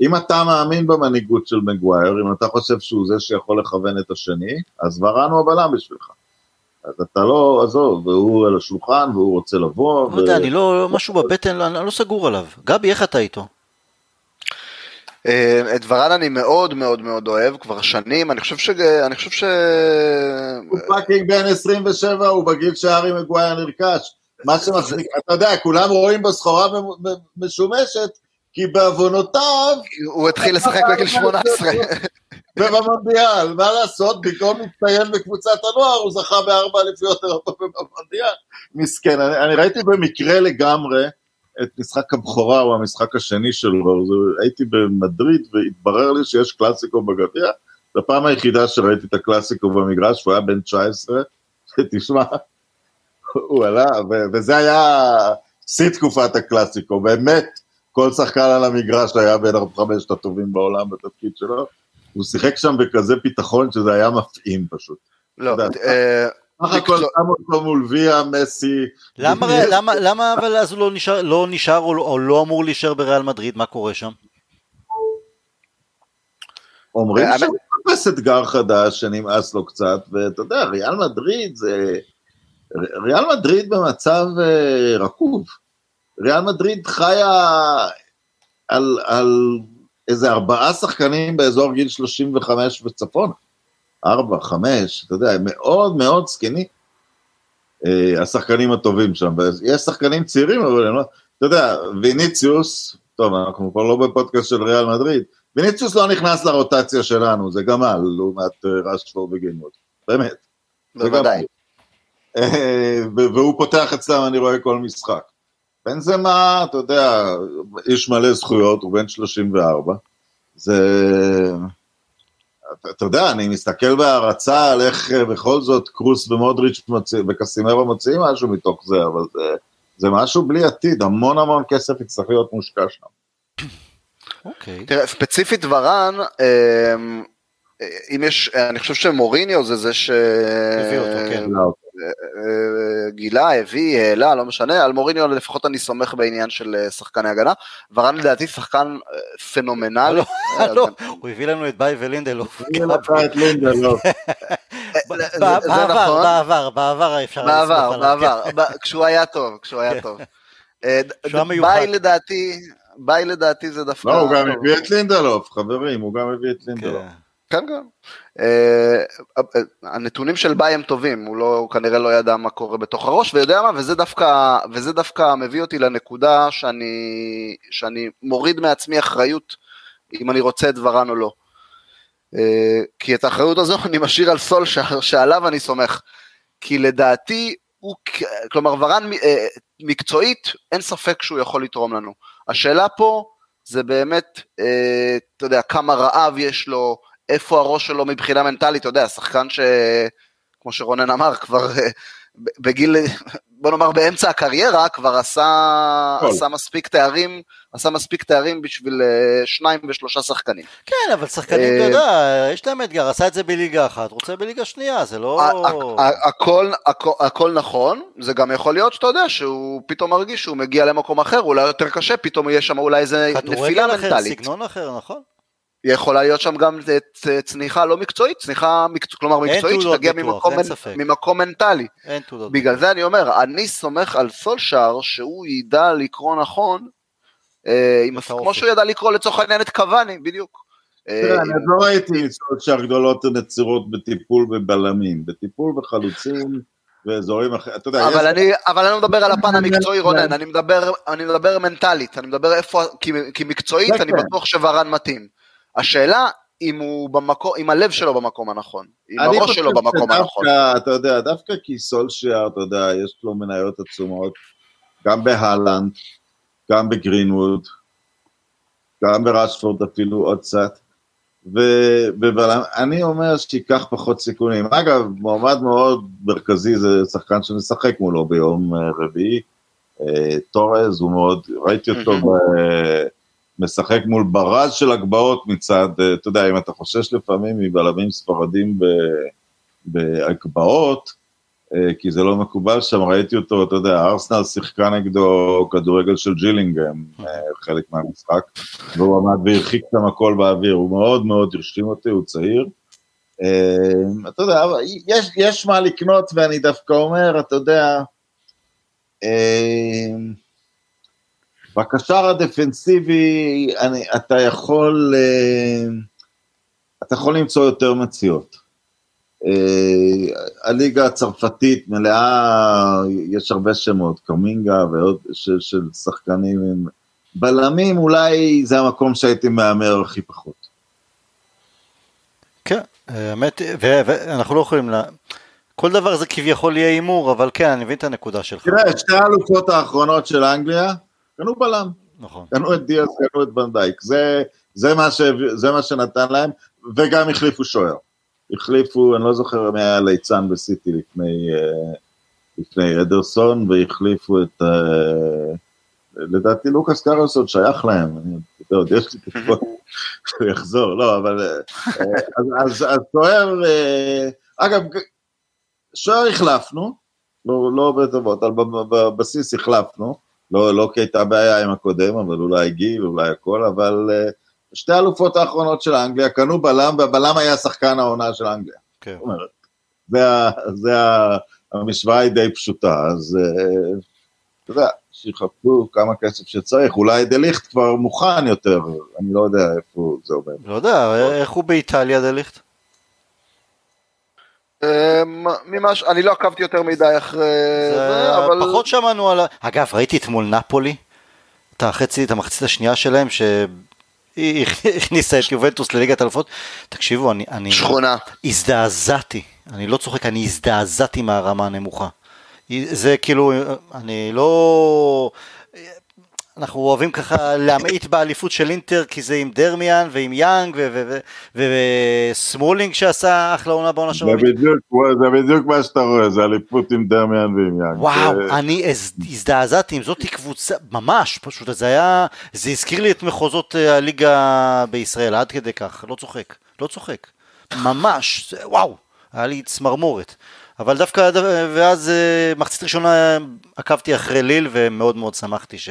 אם אתה מאמין במנהיגות של מגווייר, אם אתה חושב שהוא זה שיכול לכוון את השני, אז ורן הוא הבלם בשבילך. אז אתה לא, עזוב, והוא על השולחן והוא רוצה לבוא. לא יודע, אני לא, משהו בבטן, לא- אני לא סגור עליו. גבי, איך אתה איתו? אה, את ורן אני מאוד מאוד מאוד אוהב, כבר שנים, אני חושב ש... אני חושב ש... הוא fucking בן 27, הוא בגיל שהארי מגווייר נרכש. מה שמצחיק, אתה יודע, כולם רואים בו סחורה משומשת, כי בעוונותיו, הוא התחיל לשחק בגיל 18. ובמונדיאל, מה לעשות, במקום להצטיין בקבוצת הנוער, הוא זכה בארבע אליפויות אירופה במונדיאל. מסכן, אני, אני ראיתי במקרה לגמרי את משחק הבכורה, או המשחק השני שלו, הייתי במדריד והתברר לי שיש קלאסיקו בגביע, זו הפעם היחידה שראיתי את הקלאסיקו במגרש, הוא היה בן 19, תשמע, הוא עלה, ו- וזה היה שיא תקופת הקלאסיקו, באמת, כל שחקן על המגרש היה בין חמשת הטובים בעולם בתפקיד שלו, הוא שיחק שם בכזה ביטחון שזה היה מפעים פשוט. לא, סך הכל שם אותו מול ויה, מסי. למה, למה, למה אבל אז הוא לא נשאר, לא נשאר או, לא אמור להישאר בריאל מדריד? מה קורה שם? אומרים שהוא מחפש אתגר חדש שנמאס לו קצת, ואתה יודע, ריאל מדריד זה... ריאל מדריד במצב אה, רקוב. ריאל מדריד חיה על, על איזה ארבעה שחקנים באזור גיל 35 וצפון. ארבע, חמש, אתה יודע, הם מאוד מאוד זקנים. אה, השחקנים הטובים שם, יש שחקנים צעירים, אבל הם לא... אתה יודע, ויניציוס, טוב, אנחנו כבר לא בפודקאסט של ריאל מדריד, ויניציוס לא נכנס לרוטציה שלנו, זה גמל, לעומת אה, רשפורד וגינמוד, באמת. זה בוודאי. אה, והוא פותח אצלם, אני רואה כל משחק. בנזמה, אתה יודע, איש מלא זכויות, הוא בן 34. זה... אתה, אתה יודע, אני מסתכל בהערצה על איך אה, בכל זאת קרוס ומודריץ' מוציא, וקסימרו מוציאים משהו מתוך זה, אבל זה, זה משהו בלי עתיד, המון המון כסף יצטרך להיות מושקע שם. אוקיי. תראה, ספציפית ורן, אה, אם יש, אני חושב שמוריניו זה זה ש... הביא אותו, כן. גילה, הביא, העלה, לא משנה, על מוריניו לפחות אני סומך בעניין של אה, שחקני הגנה. ורן לדעתי שחקן אה, פנומנלי. לא, אה, לא, הוא הביא לנו את ביי ולינדלוף. מי לקח את לינדלוף? בעבר, נכון. בעבר, בעבר אפשר לסמוך בעבר, עליו, בעבר, ב- כשהוא היה טוב, כשהוא היה טוב. ד- מיוחד. ביי לדעתי, ביי לדעתי זה דווקא... לא, הוא גם הביא את לינדלוף, חברים, הוא גם הביא את לינדלוף. כן. כן. אה, אה, הנתונים של ביי הם טובים, הוא, לא, כנראה לא ידע מה קורה בתוך הראש, ויודע מה, וזה דווקא, וזה דווקא מביא אותי לנקודה שאני, שאני מוריד מעצמי אחריות אם אני רוצה את ורן או לא. אה, כי את האחריות הזו אני משאיר על סול ש- שעליו אני סומך. כי לדעתי, הוא, כלומר ורן מקצועית, אין ספק שהוא יכול לתרום לנו. השאלה פה זה באמת, אתה יודע, כמה רעב יש לו, איפה הראש שלו מבחינה מנטלית, אתה יודע, שחקן ש... כמו שרונן אמר, כבר אה, בגיל, בוא נאמר באמצע הקריירה, כבר עשה, עשה מספיק תארים, עשה מספיק תארים בשביל אה, שניים ושלושה שחקנים. כן, אבל שחקנים, אתה יודע, יש להם אתגר, עשה את זה בליגה אחת, רוצה בליגה שנייה, זה לא... הכל, הכל, הכל נכון, זה גם יכול להיות שאתה יודע שהוא פתאום מרגיש שהוא מגיע למקום אחר, אולי יותר קשה, פתאום יהיה שם אולי איזה נפילה מנטלית. כדורגל אחר, סגנון אחר, נכון? יכולה להיות שם גם צניחה לא מקצועית, צניחה, מקצוע, כלומר מקצועית שתגיע ממקום, ממקום מנטלי. אין תעודות. בגלל זה אני אומר, אני סומך על סולשאר שהוא ידע לקרוא נכון, אה, כמו שהוא ידע לקרוא לצורך העניין את קוואני, בדיוק. תראה, אני לא ראיתי סולשאר גדולות נצירות בטיפול בבלמים, בטיפול בחלוצים. ואזורים אחרים, אתה יודע, אבל, יש... אני, אבל אני לא מדבר על הפן המקצועי רונן, אני מדבר, אני מדבר מנטלית, אני מדבר איפה, כי, כי מקצועית אני בטוח שוורן מתאים. השאלה אם הוא במקום, אם הלב שלו במקום הנכון, אם הראש שלו במקום הנכון. אתה יודע, דווקא כי סולשיאר, אתה יודע, יש לו מניות עצומות, גם בהלנד, גם בגרינווד, גם בראשפורד אפילו עוד קצת, ואני אומר שייקח פחות סיכונים. אגב, מועמד מאוד מרכזי זה שחקן שנשחק מולו ביום אה, רביעי, אה, טורז, הוא מאוד, ראיתי אותו ב... משחק מול ברז של הגבהות מצד, אה, אתה יודע, אם אתה חושש לפעמים מבלמים ספרדים בהגבהות, אה, כי זה לא מקובל שם, ראיתי אותו, אתה יודע, ארסנל שיחקה נגדו כדורגל של ג'ילינגהם, אה, חלק מהמשחק, והוא עמד והרחיק שם הכל באוויר, הוא מאוד מאוד הרשים אותי, הוא צעיר. אתה יודע, יש, יש מה לקנות, ואני דווקא אומר, אתה יודע, בקשר הדפנסיבי אני, אתה יכול, אה, אתה יכול למצוא יותר מציאות. אה, הליגה הצרפתית מלאה, יש הרבה שמות, קמינגה ועוד של, של שחקנים עם בלמים, אולי זה המקום שהייתי מהמר הכי פחות. כן, האמת, ואנחנו לא יכולים, לה... כל דבר זה כביכול יהיה הימור, אבל כן, אני מבין את הנקודה שלך. תראה, שתי האלופות האחרונות של אנגליה, קנו בלם. נכון. קנו את דיאס, קנו את בנדייק, זה, זה, מה ש, זה מה שנתן להם, וגם החליפו שוער. החליפו, אני לא זוכר מי היה ליצן בסיטי לפני, אה, לפני אדרסון, והחליפו את, אה, לדעתי לוקאס קארוס עוד שייך להם, אני יודע, יש לי תקוות שהוא יחזור, לא, אבל, אה, אז שוער, אגב, שוער החלפנו, לא, לא בטובות, אבל בבסיס החלפנו, לא, לא כי הייתה בעיה עם הקודם, אבל אולי גיל, אולי הכל, אבל uh, שתי האלופות האחרונות של אנגליה קנו בלם, והבלם היה שחקן העונה של אנגליה. כן. אומרת, זה, זה המשוואה היא די פשוטה, אז uh, אתה יודע, שיחפשו כמה כסף שצריך, אולי דליכט כבר מוכן יותר, אני לא יודע איפה זה עובד. לא יודע, איך הוא באיטליה דליכט? אמ, ממה ש... אני לא עקבתי יותר מדי אחרי זה, אבל... פחות שמענו על ה... אגב, ראיתי אתמול נפולי, את החצי, את המחצית השנייה שלהם, שהיא הכניסה את יובנטוס לליגת אלפות. תקשיבו, אני... אני... שכונה. הזדעזעתי, אני לא צוחק, אני הזדעזעתי מהרמה הנמוכה. זה כאילו, אני לא... אנחנו אוהבים ככה להמעיט באליפות של אינטר כי זה עם דרמיאן ועם יאנג וסמולינג שעשה אחלה עונה בעונה שלו. זה בדיוק מה שאתה רואה, זה אליפות עם דרמיאן ועם יאנג. וואו, אני הזדעזעתי עם זאתי קבוצה, ממש פשוט, זה היה, זה הזכיר לי את מחוזות אה, הליגה בישראל, עד כדי כך, לא צוחק, לא צוחק, ממש, וואו, היה לי צמרמורת. אבל דווקא, ואז אה, מחצית ראשונה עקבתי אחרי ליל ומאוד מאוד שמחתי ש...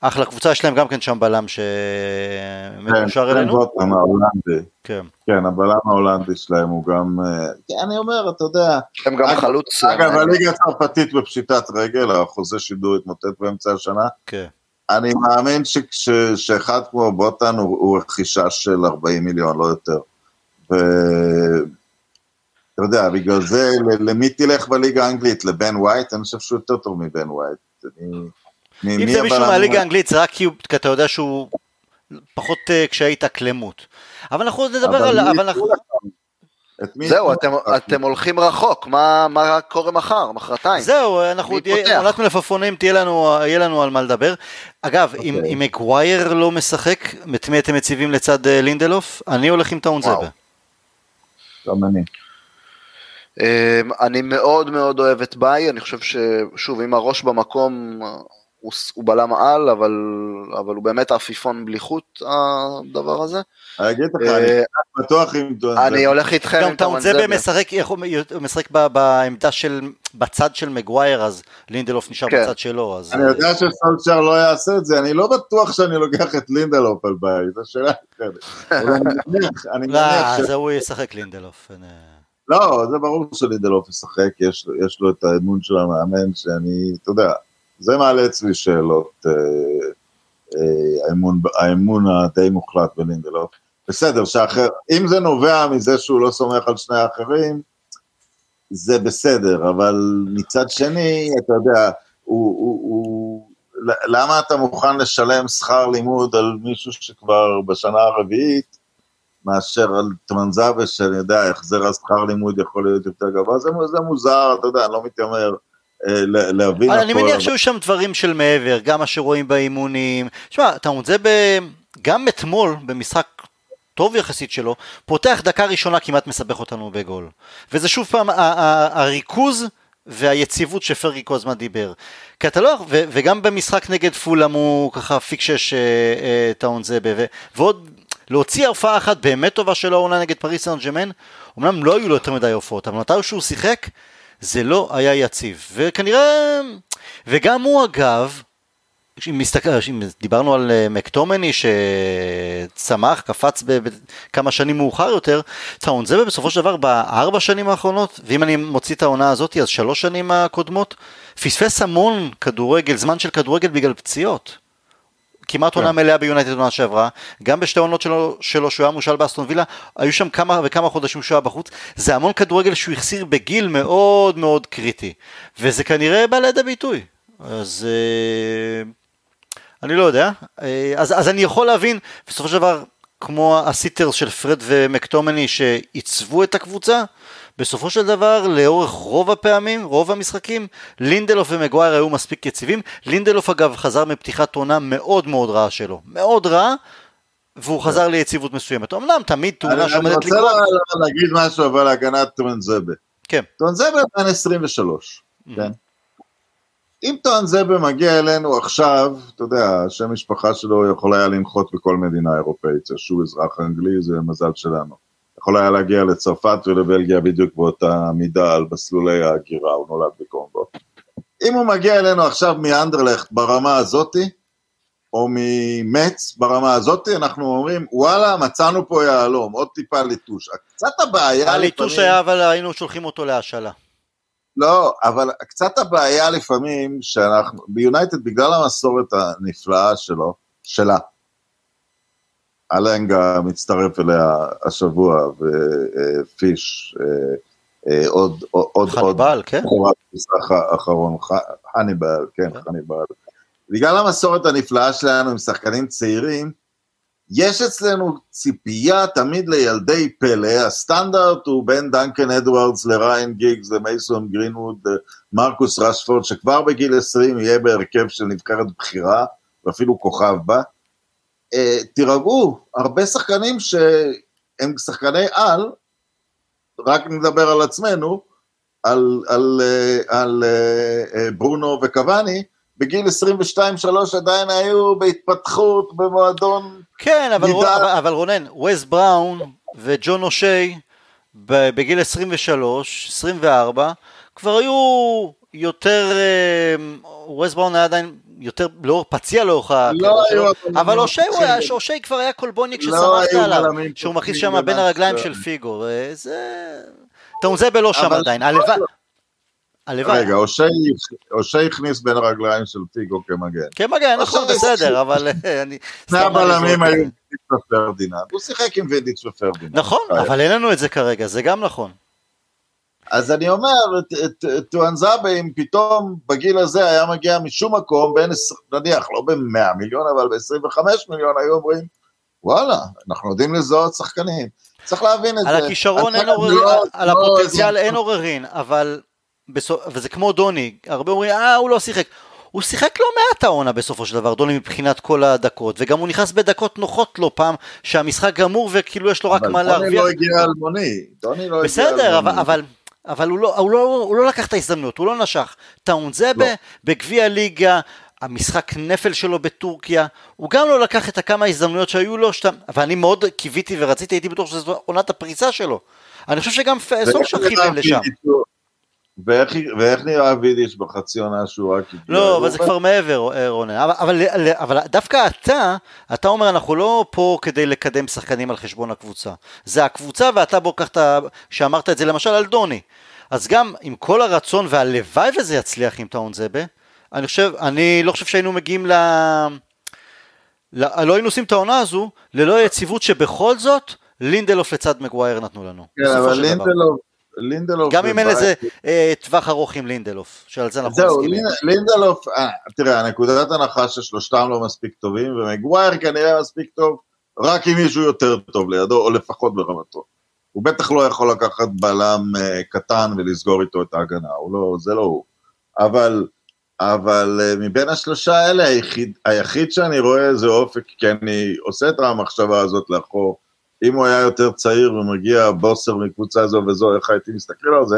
אחלה קבוצה, יש להם גם כן שם בלם שמקושר כן, אלינו. כן, ההולנדי. כן. כן, הבלם ההולנדי שלהם הוא גם, אה, כן, אני אומר, אתה יודע. הם גם חלוץ. אגב, הליגה הצרפתית בפשיטת רגל, החוזה שידור התמוטט באמצע השנה. כן. אני מאמין שאחד כמו בוטן הוא רכישה של 40 מיליון, לא יותר. אתה יודע, בגלל זה, למי תלך בליגה האנגלית? לבן ווייט? אני חושב שהוא יותר טוב מבן ווייט. אם זה מישהו מהליגה האנגלית, זה רק כי אתה יודע שהוא פחות אה, קשיי התאקלמות. אבל אנחנו נדבר על... זהו, אתם, הולכים רחוק, מה, קורה מחר, מחרתיים? זהו, אנחנו, עונת מלפפונים, תהיה לנו, יהיה לנו על מה לדבר. אגב, אם, אם מגווייר לא משחק, את מי אתם מציבים לצד אה, לינדלוף? אני הולך עם טאון זבה. גם אני. אמ, אני מאוד מאוד אוהב את ביי, אני חושב ששוב, אם הראש במקום, הוא, הוא בלם על, אבל, אבל הוא באמת עפיפון בלי חוט, הדבר הזה. אני אגיד לך, אני אה, בטוח עם טואנזבה. אני הולך איתכם עם טואנזבה. גם משחק, משחק בעמדה של, בצד של מגווייר, אז לינדלוף נשאר כן. בצד שלו. אז... אני יודע שסולצ'ר לא יעשה את זה, אני לא בטוח שאני לוקח את לינדלוף על ביי, זו שאלה אחרת. אני מניח, לא, ש... הוא ישחק לינדלוף. לא, זה ברור שלינדלוף ישחק, יש, יש לו את האמון של המאמן, שאני, אתה יודע, זה מעלה אצלי שאלות, אה, אה, האמון, האמון הדי מוחלט בלינדלוף. בסדר, שאחר, אם זה נובע מזה שהוא לא סומך על שני האחרים, זה בסדר, אבל מצד שני, אתה יודע, הוא, הוא, הוא, למה אתה מוכן לשלם שכר לימוד על מישהו שכבר בשנה הרביעית, מאשר על טמנזאבה, שאני יודע, החזר השכר לימוד יכול להיות יותר גבוה, זה, זה מוזר, אתה יודע, אני לא מתיימר אה, להבין הכל. אני מניח שהיו שם דברים של מעבר, גם מה שרואים באימונים. שמע, אתה זה ב... גם אתמול, במשחק טוב יחסית שלו, פותח דקה ראשונה כמעט מסבך אותנו בגול. וזה שוב פעם, הריכוז והיציבות שפרגי כל הזמן דיבר. כי אתה לא, ו, וגם במשחק נגד פולאם הוא ככה פיקשש אה, אה, טאון זבה, ועוד להוציא הופעה אחת באמת טובה שלו העונה נגד פריס סן ג'מן, אמנם לא היו לו יותר מדי הופעות, אבל מתי שהוא שיחק, זה לא היה יציב. וכנראה, וגם הוא אגב, אם, מסתכל, אם דיברנו על אה, מקטומני שצמח, קפץ בכמה שנים מאוחר יותר, טאון זה בסופו של דבר בארבע שנים האחרונות, ואם אני מוציא את העונה הזאת אז שלוש שנים הקודמות, פספס המון כדורגל, זמן של כדורגל בגלל פציעות. כמעט עונה כן. מלאה ביונייטד עונה שעברה, גם בשתי עונות שלו, שלו שהוא היה מושאל באסטון וילה, היו שם כמה וכמה חודשים שהוא היה בחוץ, זה המון כדורגל שהוא החסיר בגיל מאוד מאוד קריטי, וזה כנראה בא לידי ביטוי, אז אה, אני לא יודע, אה, אז, אז אני יכול להבין, בסופו של דבר, כמו ה sitters של פרד ומקטומני שעיצבו את הקבוצה, בסופו של דבר, לאורך רוב הפעמים, רוב המשחקים, לינדלוף ומגווייר היו מספיק יציבים. לינדלוף אגב חזר מפתיחת עונה מאוד מאוד רעה שלו, מאוד רעה, והוא חזר ליציבות מסוימת. אמנם תמיד תאונה שעומדת לקרות. אני רוצה להגיד משהו אבל להגנת טרנזבה. כן. טרנזבה בן 23, כן? אם טרנזבה מגיע אלינו עכשיו, אתה יודע, השם משפחה שלו יכול היה לנחות בכל מדינה אירופאית, שהוא אזרח אנגלי, זה מזל שלנו. יכול היה להגיע לצרפת ולבלגיה בדיוק באותה מידה על מסלולי ההגירה, הוא נולד בקונגו. אם הוא מגיע אלינו עכשיו מאנדרלכט ברמה הזאתי, או ממץ ברמה הזאתי, אנחנו אומרים, וואלה, מצאנו פה יהלום, עוד טיפה ליטוש. קצת הבעיה... הליטוש היה, אבל היינו שולחים אותו להשאלה. לא, אבל קצת הבעיה לפעמים, שאנחנו, ביונייטד, בגלל המסורת הנפלאה שלו, שלה, אלנגה מצטרף אליה השבוע, ופיש, אה, אה, עוד, עוד, חניבל, כן? האחרון, חניבל, כן, כן, חניבל. בגלל המסורת הנפלאה שלנו עם שחקנים צעירים, יש אצלנו ציפייה תמיד לילדי פלא, הסטנדרט הוא בין דנקן אדוארדס לריין גיגס למייסון גרינווד, מרקוס רשפורד, שכבר בגיל 20 יהיה בהרכב של נבחרת בחירה, ואפילו כוכב בה. אה, תירגעו, הרבה שחקנים שהם שחקני על, רק נדבר על עצמנו, על, על, אה, על, על אה, ברונו וקוואני, בגיל 22-3 עדיין היו בהתפתחות במועדון כן, אבל, רו, אבל, אבל רונן, ווייס בראון וג'ון אושי בגיל 23, 24, כבר היו יותר, ווייס בראון היה עדיין יותר, לא, פציע לאורך לא היו... אבל אושי כבר היה קולבוניק לא ששמחת עליו, שהוא מכניס שם בין הרגליים של פיגו, זה... טאונזבה לא שם עדיין, הלוואי. הלוואי. רגע, אושי הכניס בין הרגליים של פיגו כמגן. כמגן, נכון, בסדר, אבל אה, אני... שני הבלמים היו ופרדיננד, הוא שיחק עם וידיץ' ופרדיננד. נכון, אבל אין לנו את זה כרגע, זה גם נכון. אז אני אומר, טואנזאבה אם פתאום בגיל הזה היה מגיע משום מקום, בין, נניח, לא ב-100 מיליון, אבל ב-25 מיליון, היו אומרים, וואלה, אנחנו יודעים לזהות שחקנים. צריך להבין את על זה. הכישרון אתה- אין עוררין, לא- על לא- הפוטנציאל אין עוררין, אבל, בסוף- וזה כמו דוני, הרבה אומרים, אה, הוא לא שיחק. הוא שיחק לא מעט העונה בסופו של דבר, דוני מבחינת כל הדקות, וגם הוא נכנס בדקות נוחות לו פעם, שהמשחק גמור וכאילו יש לו רק מה אבל דוני להרוויח. לא הגיע אלמוני. דוני לא הגיע בסדר, אבל, אלמוני. אבל, הוא, לא, הוא, לא, הוא לא לקח את ההזדמנות, הוא לא נשך. טאונזבה לא. בגביע ליגה, המשחק נפל שלו בטורקיה, הוא גם לא לקח את הכמה הזדמנויות שהיו לו, שאתה, ואני מאוד קיוויתי ורציתי, הייתי בטוח שזו עונת הפריצה שלו. אני חושב שגם סולשר כיוון לשם. ואיך, ואיך נראה וידיץ' בחצי עונה שהוא רק? לא, אבל הוא זה כבר מעבר, אה, רונן. אבל, אבל, אבל דווקא אתה, אתה אומר, אנחנו לא פה כדי לקדם שחקנים על חשבון הקבוצה. זה הקבוצה, ואתה בוא קח את ה... שאמרת את זה למשל על דוני. אז גם עם כל הרצון, והלוואי וזה יצליח עם טואנזבה, אני חושב, אני לא חושב שהיינו מגיעים ל... ל... לא היינו עושים את העונה הזו, ללא היציבות שבכל זאת, לינדלוף לצד מגווייר נתנו לנו. כן, אבל. לינדלוף, לינדלוף... גם אם אין לזה אה, טווח ארוך עם לינדלוף, שעל זה אנחנו זהו, מסכימים. לינ- לינדלוף, אה, תראה, הנקודת הנחה ששלושתם לא מספיק טובים, ומגווייר כנראה מספיק טוב, רק אם מישהו יותר טוב לידו, או לפחות ברמתו. הוא בטח לא יכול לקחת בלם אה, קטן ולסגור איתו את ההגנה, לא, זה לא הוא. אבל, אבל מבין השלושה האלה, היחיד, היחיד שאני רואה זה אופק, כי אני עושה את המחשבה הזאת לאחור. אם הוא היה יותר צעיר ומגיע בוסר מקבוצה זו וזו, איך הייתי מסתכל על זה?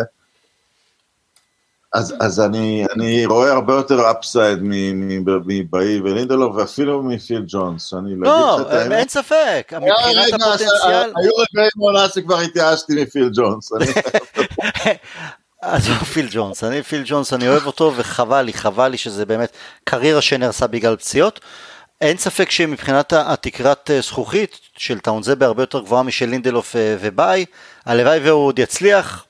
אז, אז אני, אני רואה הרבה יותר אפסייד מבאי ולינדלוף, ואפילו מפיל ג'ונס, שאני לא, לך את האמת. אין ספק, היה מבחינת רגע ש- הפוטנציאל, היו רגעים בעונה שכבר התייאשתי מפיל ג'ונס. אני- עזוב פיל ג'ונס, אני פיל ג'ונס, אני אוהב אותו וחבל לי, חבל לי שזה באמת קריירה שנהרסה בגלל פציעות. אין ספק שמבחינת התקרת אה, זכוכית של טאונזבה הרבה יותר גבוהה משל לינדלוף אה, ובאי, הלוואי והוא עוד יצליח,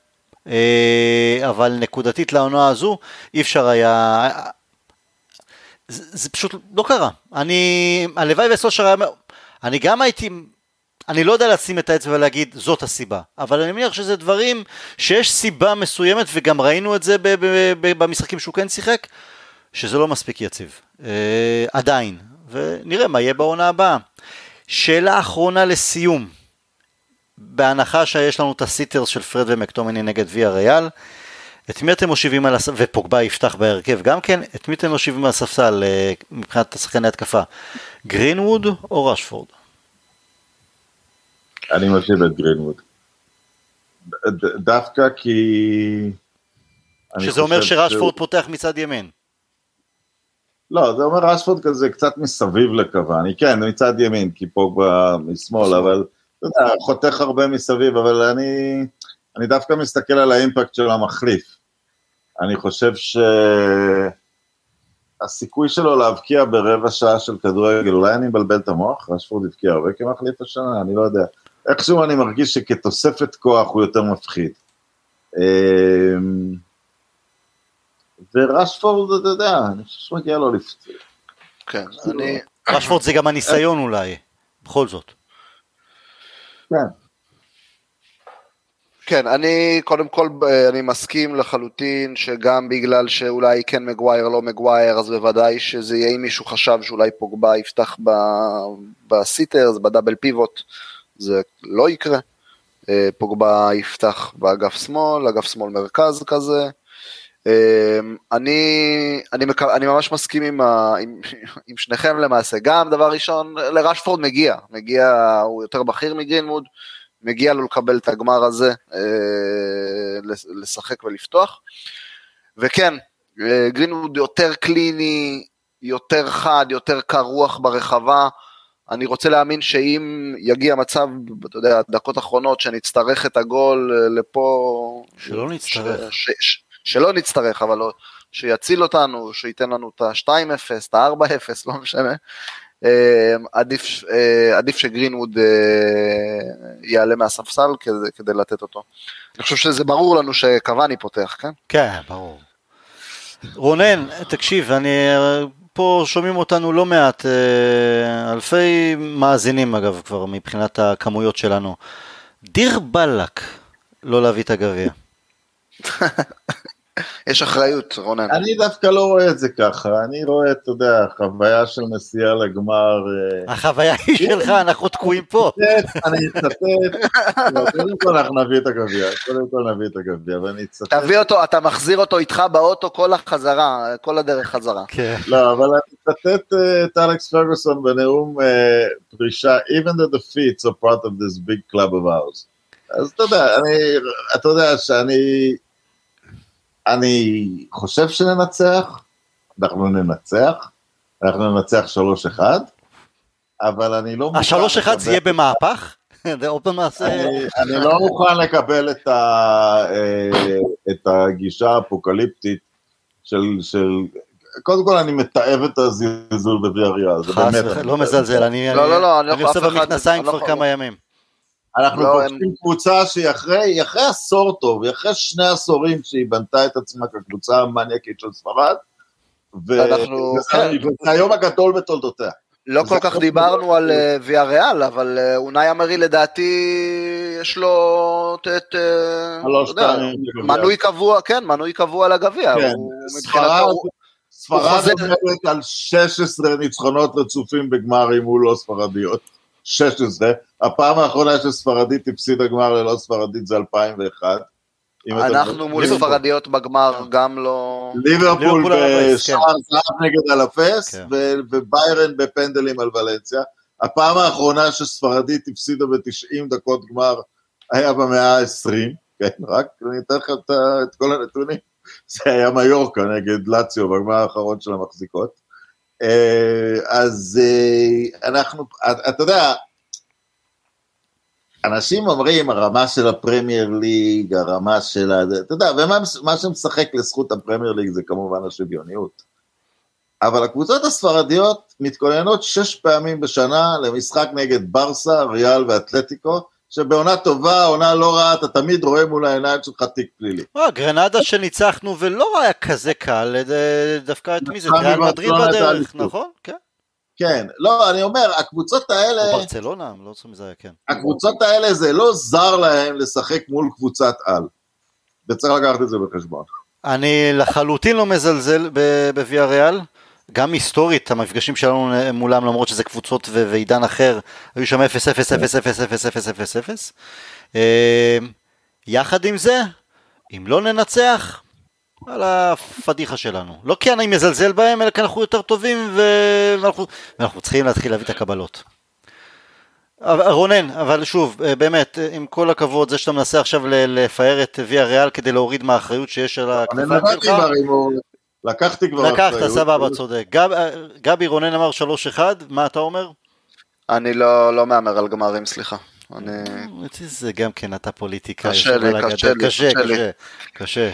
אה, אבל נקודתית לעונה הזו אי אפשר היה, זה, זה פשוט לא קרה. אני, הלוואי וסושר היה, אני גם הייתי, אני לא יודע לשים את האצבע ולהגיד זאת הסיבה, אבל אני מניח שזה דברים שיש סיבה מסוימת וגם ראינו את זה במשחקים שהוא כן שיחק, שזה לא מספיק יציב. עדיין, ונראה מה יהיה בעונה הבאה. שאלה אחרונה לסיום, בהנחה שיש לנו את הסיטרס של פרד ומקטומני נגד ויה ריאל, את מי אתם מושיבים על הספסל, ופוגבה יפתח בהרכב גם כן, את מי אתם מושיבים על הספסל אה, מבחינת שחקני התקפה? גרינווד או רשפורד? אני מושיב את גרינווד. דווקא כי... שזה אומר שרשפורד שהוא- פותח מצד ימין. לא, זה אומר רשפורד כזה קצת מסביב לקוואני, כן, מצד ימין, כי פוגבה משמאל, אבל אתה יודע, חותך הרבה מסביב, אבל אני, אני דווקא מסתכל על האימפקט של המחליף. אני חושב שהסיכוי שלו להבקיע ברבע שעה של כדורגל, אולי אני מבלבל את המוח, רשפורד הבקיע הרבה כמחליף השנה, אני לא יודע. איכשהו אני מרגיש שכתוספת כוח הוא יותר מפחיד. ורשפורד, אתה יודע, אני חושב שמגיע לו לפצוע. כן, אני... רשפורד זה גם הניסיון אולי, בכל זאת. כן. כן, אני קודם כל, אה, אני מסכים לחלוטין שגם בגלל שאולי כן מגווייר, לא מגווייר, אז בוודאי שזה יהיה אם מישהו חשב שאולי פוגבה יפתח ב- בסיטרס, בדאבל פיבוט, זה לא יקרה. אה, פוגבה יפתח באגף שמאל, אגף שמאל מרכז כזה. אה, אני, אני. אני ממש מסכים עם, ה... עם, עם שניכם למעשה, גם דבר ראשון, לרשפורד מגיע, מגיע, הוא יותר בכיר מגרינמוד, מגיע לו לקבל את הגמר הזה, אה, לש- לשחק ולפתוח. וכן, אה, גרינווד יותר קליני, יותר חד, יותר קר רוח ברחבה. אני רוצה להאמין שאם יגיע מצב, אתה יודע, דקות אחרונות, שנצטרך את הגול אה, לפה... שלא נצטרך. ש, ש, ש, שלא נצטרך, אבל לא, שיציל אותנו, שייתן לנו את ה-2-0, את ה-4-0, לא משנה. אה, עדיף, אה, עדיף שגרינווד אה, יעלה מהספסל כדי, כדי לתת אותו. אני חושב שזה ברור לנו שקוואני פותח, כן? כן, ברור. רונן, תקשיב, אני... פה שומעים אותנו לא מעט, אה, אלפי מאזינים אגב כבר מבחינת הכמויות שלנו. דיר באלק לא להביא את הגביע. יש אחריות, רונן. אני דווקא לא רואה את זה ככה, אני רואה, אתה יודע, חוויה של נסיעה לגמר. אה, החוויה היא שלך, אנחנו תקועים פה. אני אצטט, לא, קודם כל אנחנו נביא את הגביע, קודם כל נביא את הגביע, ואני אצטט. תביא אותו, אתה מחזיר אותו איתך באוטו כל החזרה, כל הדרך חזרה. כן. לא, אבל אני אצטט אה, את אלכס פרגוסון בנאום אה, פרישה, even the defeats are part of this big club of ours. אז אתה יודע, אני, אתה יודע שאני, אני חושב שננצח, אנחנו ננצח, אנחנו ננצח 3-1, אבל אני לא... מוכן השלוש אחד זה יהיה במהפך? זה עוד פעם מעשה... אני, אני לא מוכן לקבל את, ה, אה, את הגישה האפוקליפטית של, של... קודם כל אני מתעב את הזלזול בוויאריאל, זה חס באמת... לא. מזלזל, אני לא, לא, לא, אני לא אני עושה במכנסיים לא כבר כמה ימים. אנחנו לא, פוגשים קבוצה שהיא אחרי, אחרי עשור טוב, היא אחרי שני עשורים שהיא בנתה את עצמה כקבוצה המניאקית של ספרד, ו- אנחנו- וזה- כן. הגדול בתולדותיה. לא כל כך דיברנו. על אה, ויה ריאל, אבל אה, אונאי אמרי לדעתי יש לו את, אה. מנוי קבוע, כן, מנוי קבוע לגביע, כן, ספרד, עומדת על 16 ניצחונות רצופים בגמרים מול לא ספרדיות. 16. הפעם האחרונה שספרדית הפסידה גמר ללא ספרדית זה 2001. אם אתם אנחנו. מול. ספרדיות בגמר גם לא... ליברפול בשער זהב נגד אלפס, כן. וביירן בפנדלים על ולנסיה. הפעם האחרונה שספרדית הפסידה ב-90 דקות גמר היה במאה ה-20, כן, רק אני אתן לך את כל הנתונים. זה היה מיורקה נגד לאציו בגמר האחרון של המחזיקות. אה, אז אה, אנחנו, אתה יודע, אנשים אומרים הרמה של הפרמייר ליג, הרמה של ה... אתה יודע, ומה מה שמשחק לזכות הפרמייר ליג זה כמובן השוויוניות. אבל הקבוצות הספרדיות מתכוננות שש פעמים בשנה למשחק נגד ברסה, ריאל ואתלטיקו, שבעונה טובה, עונה לא רעה, אתה תמיד רואה מול העיניים שלך תיק פלילי. אה, גרנדה שניצחנו ולא היה כזה קל, אה, דווקא את מי זה? ניצחה ריאל מדריד בדרך. נכון? כן. כן, לא, אני אומר, הקבוצות האלה, או ברצלונה, לא זוכר מי זה היה, כן. הקבוצות האלה זה לא זר להם לשחק מול קבוצת על. וצריך לקחת את זה בחשבון. אני לחלוטין לא מזלזל בוויה ריאל, גם היסטורית המפגשים שלנו מולם למרות שזה קבוצות ועידן אחר, היו שם 0 0 0 0 0 0 0 0 אה, יחד עם זה, אם לא ננצח, על הפדיחה שלנו. לא כי אני מזלזל בהם, אלא כי אנחנו יותר טובים ואנחנו, ואנחנו צריכים להתחיל להביא את הקבלות. רונן, אבל שוב, אה, באמת, אה, עם כל הכבוד, זה שאתה מנסה עכשיו לפאר את ויה ריאל כדי להוריד מהאחריות שיש על הכתפיים שלך, לקחתי כבר לקחת, אחריות. סבבה, צודק. גב, אה, גבי רונן אמר 3-1, מה אתה אומר? אני לא לא מהמר על גמרים, סליחה. אני... זה גם כן אתה פוליטיקאי. קשה לי. קשה לי, קשה, קשה. קשה.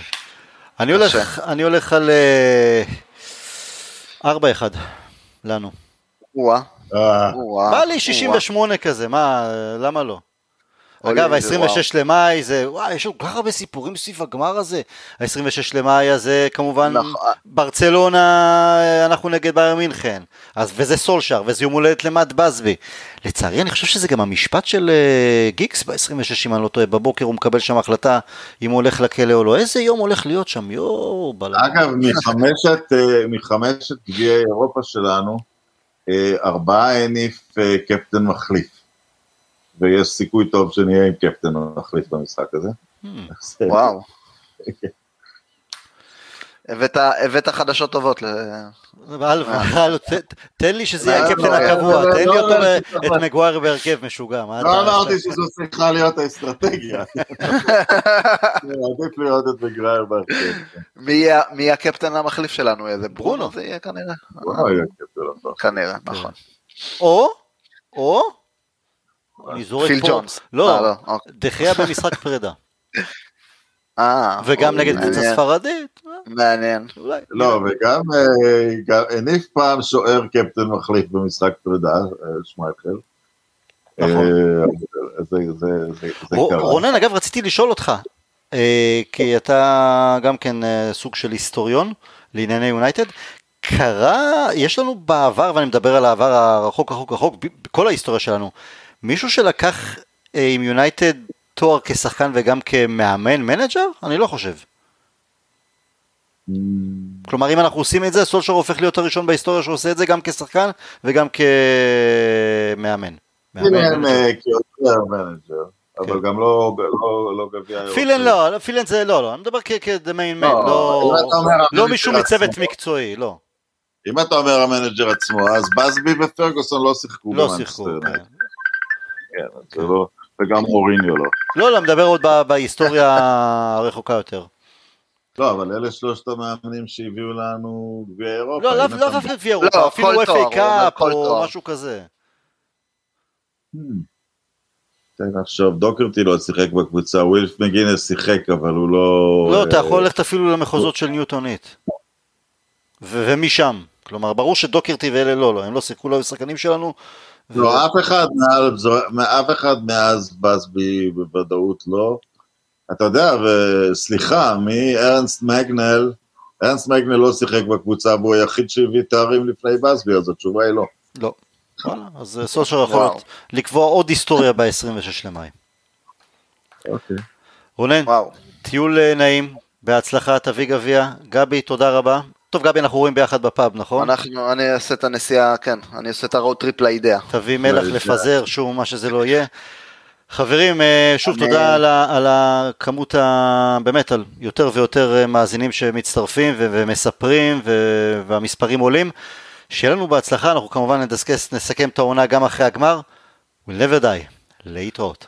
אני הולך, אני הולך על אה, 4-1 לנו. או-אה, אה, או-אה, בא לי או-אה. 68 כזה, מה, למה לא? אגב, זה ה-26 למאי זה, וואי, יש לנו כל כך הרבה סיפורים סביב הגמר הזה. ה-26 למאי הזה, כמובן, נכון. ברצלונה, אנחנו נגד בייר מינכן. אז, וזה סולשר, וזה יום הולדת למט בסבי. לצערי, אני חושב שזה גם המשפט של אה, גיקס ב-26, אם אני לא טועה, בבוקר הוא מקבל שם החלטה אם הוא הולך לכלא או לא. איזה יום הולך להיות שם, יואו, בלם. אגב, מחמשת, אה, מחמשת גביעי אירופה שלנו, אה, ארבעה הניף אה, קפטן מחליף. ויש סיכוי טוב שנהיה עם קפטן מחליף במשחק הזה. Hmm. וואו. הבאת, הבאת חדשות טובות. ת- תן לי שזה יהיה לא, הקפטן לא, הקבוע, לא, תן לי לא, אותו, לא, לא, את מגווייר בהרכב משוגע. לא אמרתי שזו צריכה להיות האסטרטגיה. עדיף לראות את מגרייר בהרכב. מי יהיה מי הקפטן המחליף שלנו? איזה ברונו. ברונו זה יהיה כנראה. לא יהיה קפטן הבא. כנראה, נכון. או, או, אני זורק פיל פה, ג'ונס. לא, אה, לא, אוקיי. דחיה במשחק פרידה, אה, וגם נגד קבוצה ספרדית, מעניין. אולי. לא, וגם אה, הניף פעם שוער קפטן מחליף במשחק פרידה, שמייכל. נכון. רונן, אגב, רציתי לשאול אותך, כי אתה גם כן סוג של היסטוריון לענייני יונייטד, קרה, יש לנו בעבר, ואני מדבר על העבר הרחוק רחוק רחוק, בכל ההיסטוריה שלנו, מישהו שלקח אה, עם יונייטד תואר כשחקן וגם כמאמן, מנג'ר? אני לא חושב. כלומר, אם אנחנו עושים את זה, סולשר הופך להיות הראשון בהיסטוריה שעושה את זה גם כשחקן וגם כמאמן. מנג'ר, אבל כן. גם לא, לא, לא גבי, פילן לא, פילן זה לא, לא, אני מדבר כ-the main man, לא, לא מישהו מצוות מקצועי, לא. אם אתה אומר המנג'ר עצמו, אז באסבי ופרגוסון לא שיחקו לא שיחקו, כן. כן, לא, וגם מוריניו לא. לא, לא, מדבר עוד בהיסטוריה הרחוקה יותר. לא, אבל אלה שלושת המאמנים שהביאו לנו גביע אירופה. לא, לאו דווקא גביע אירופה, לא, אפילו FA Cup או משהו כזה. Hmm. תן לחשוב, דוקרטי לא שיחק בקבוצה, ווילף מגינס שיחק, אבל הוא לא... לא, אתה יכול ללכת אפילו למחוזות של ניוטונית. ומשם. כלומר, ברור שדוקרטי ואלה לא, לא, הם לא שיחקו, לא היו שחקנים שלנו. לא, אף אחד אף אחד מאז בסבי בוודאות לא. אתה יודע, וסליחה, מארנסט מגנל, ארנסט מגנל לא שיחק בקבוצה והוא היחיד שהביא תארים לפני בסבי, אז התשובה היא לא. לא. אז סולשר יכול לקבוע עוד היסטוריה ב-26 למאי. אוקיי. רונן, טיול אה, נעים, בהצלחה, תביא גביע. גבי, תודה רבה. טוב, גבי, אנחנו רואים ביחד בפאב, נכון? אנחנו, אני אעשה את הנסיעה, כן, אני אעשה את ה road trip לאידאה. תביא מלח לפזר, שוב, מה שזה לא יהיה. חברים, אה, שוב אני... תודה על, ה, על הכמות, ה, באמת, על יותר ויותר מאזינים שמצטרפים ו, ומספרים ו, והמספרים עולים. שיהיה לנו בהצלחה, אנחנו כמובן נדסקס, נסכם את העונה גם אחרי הגמר. We'll never die. להתראות.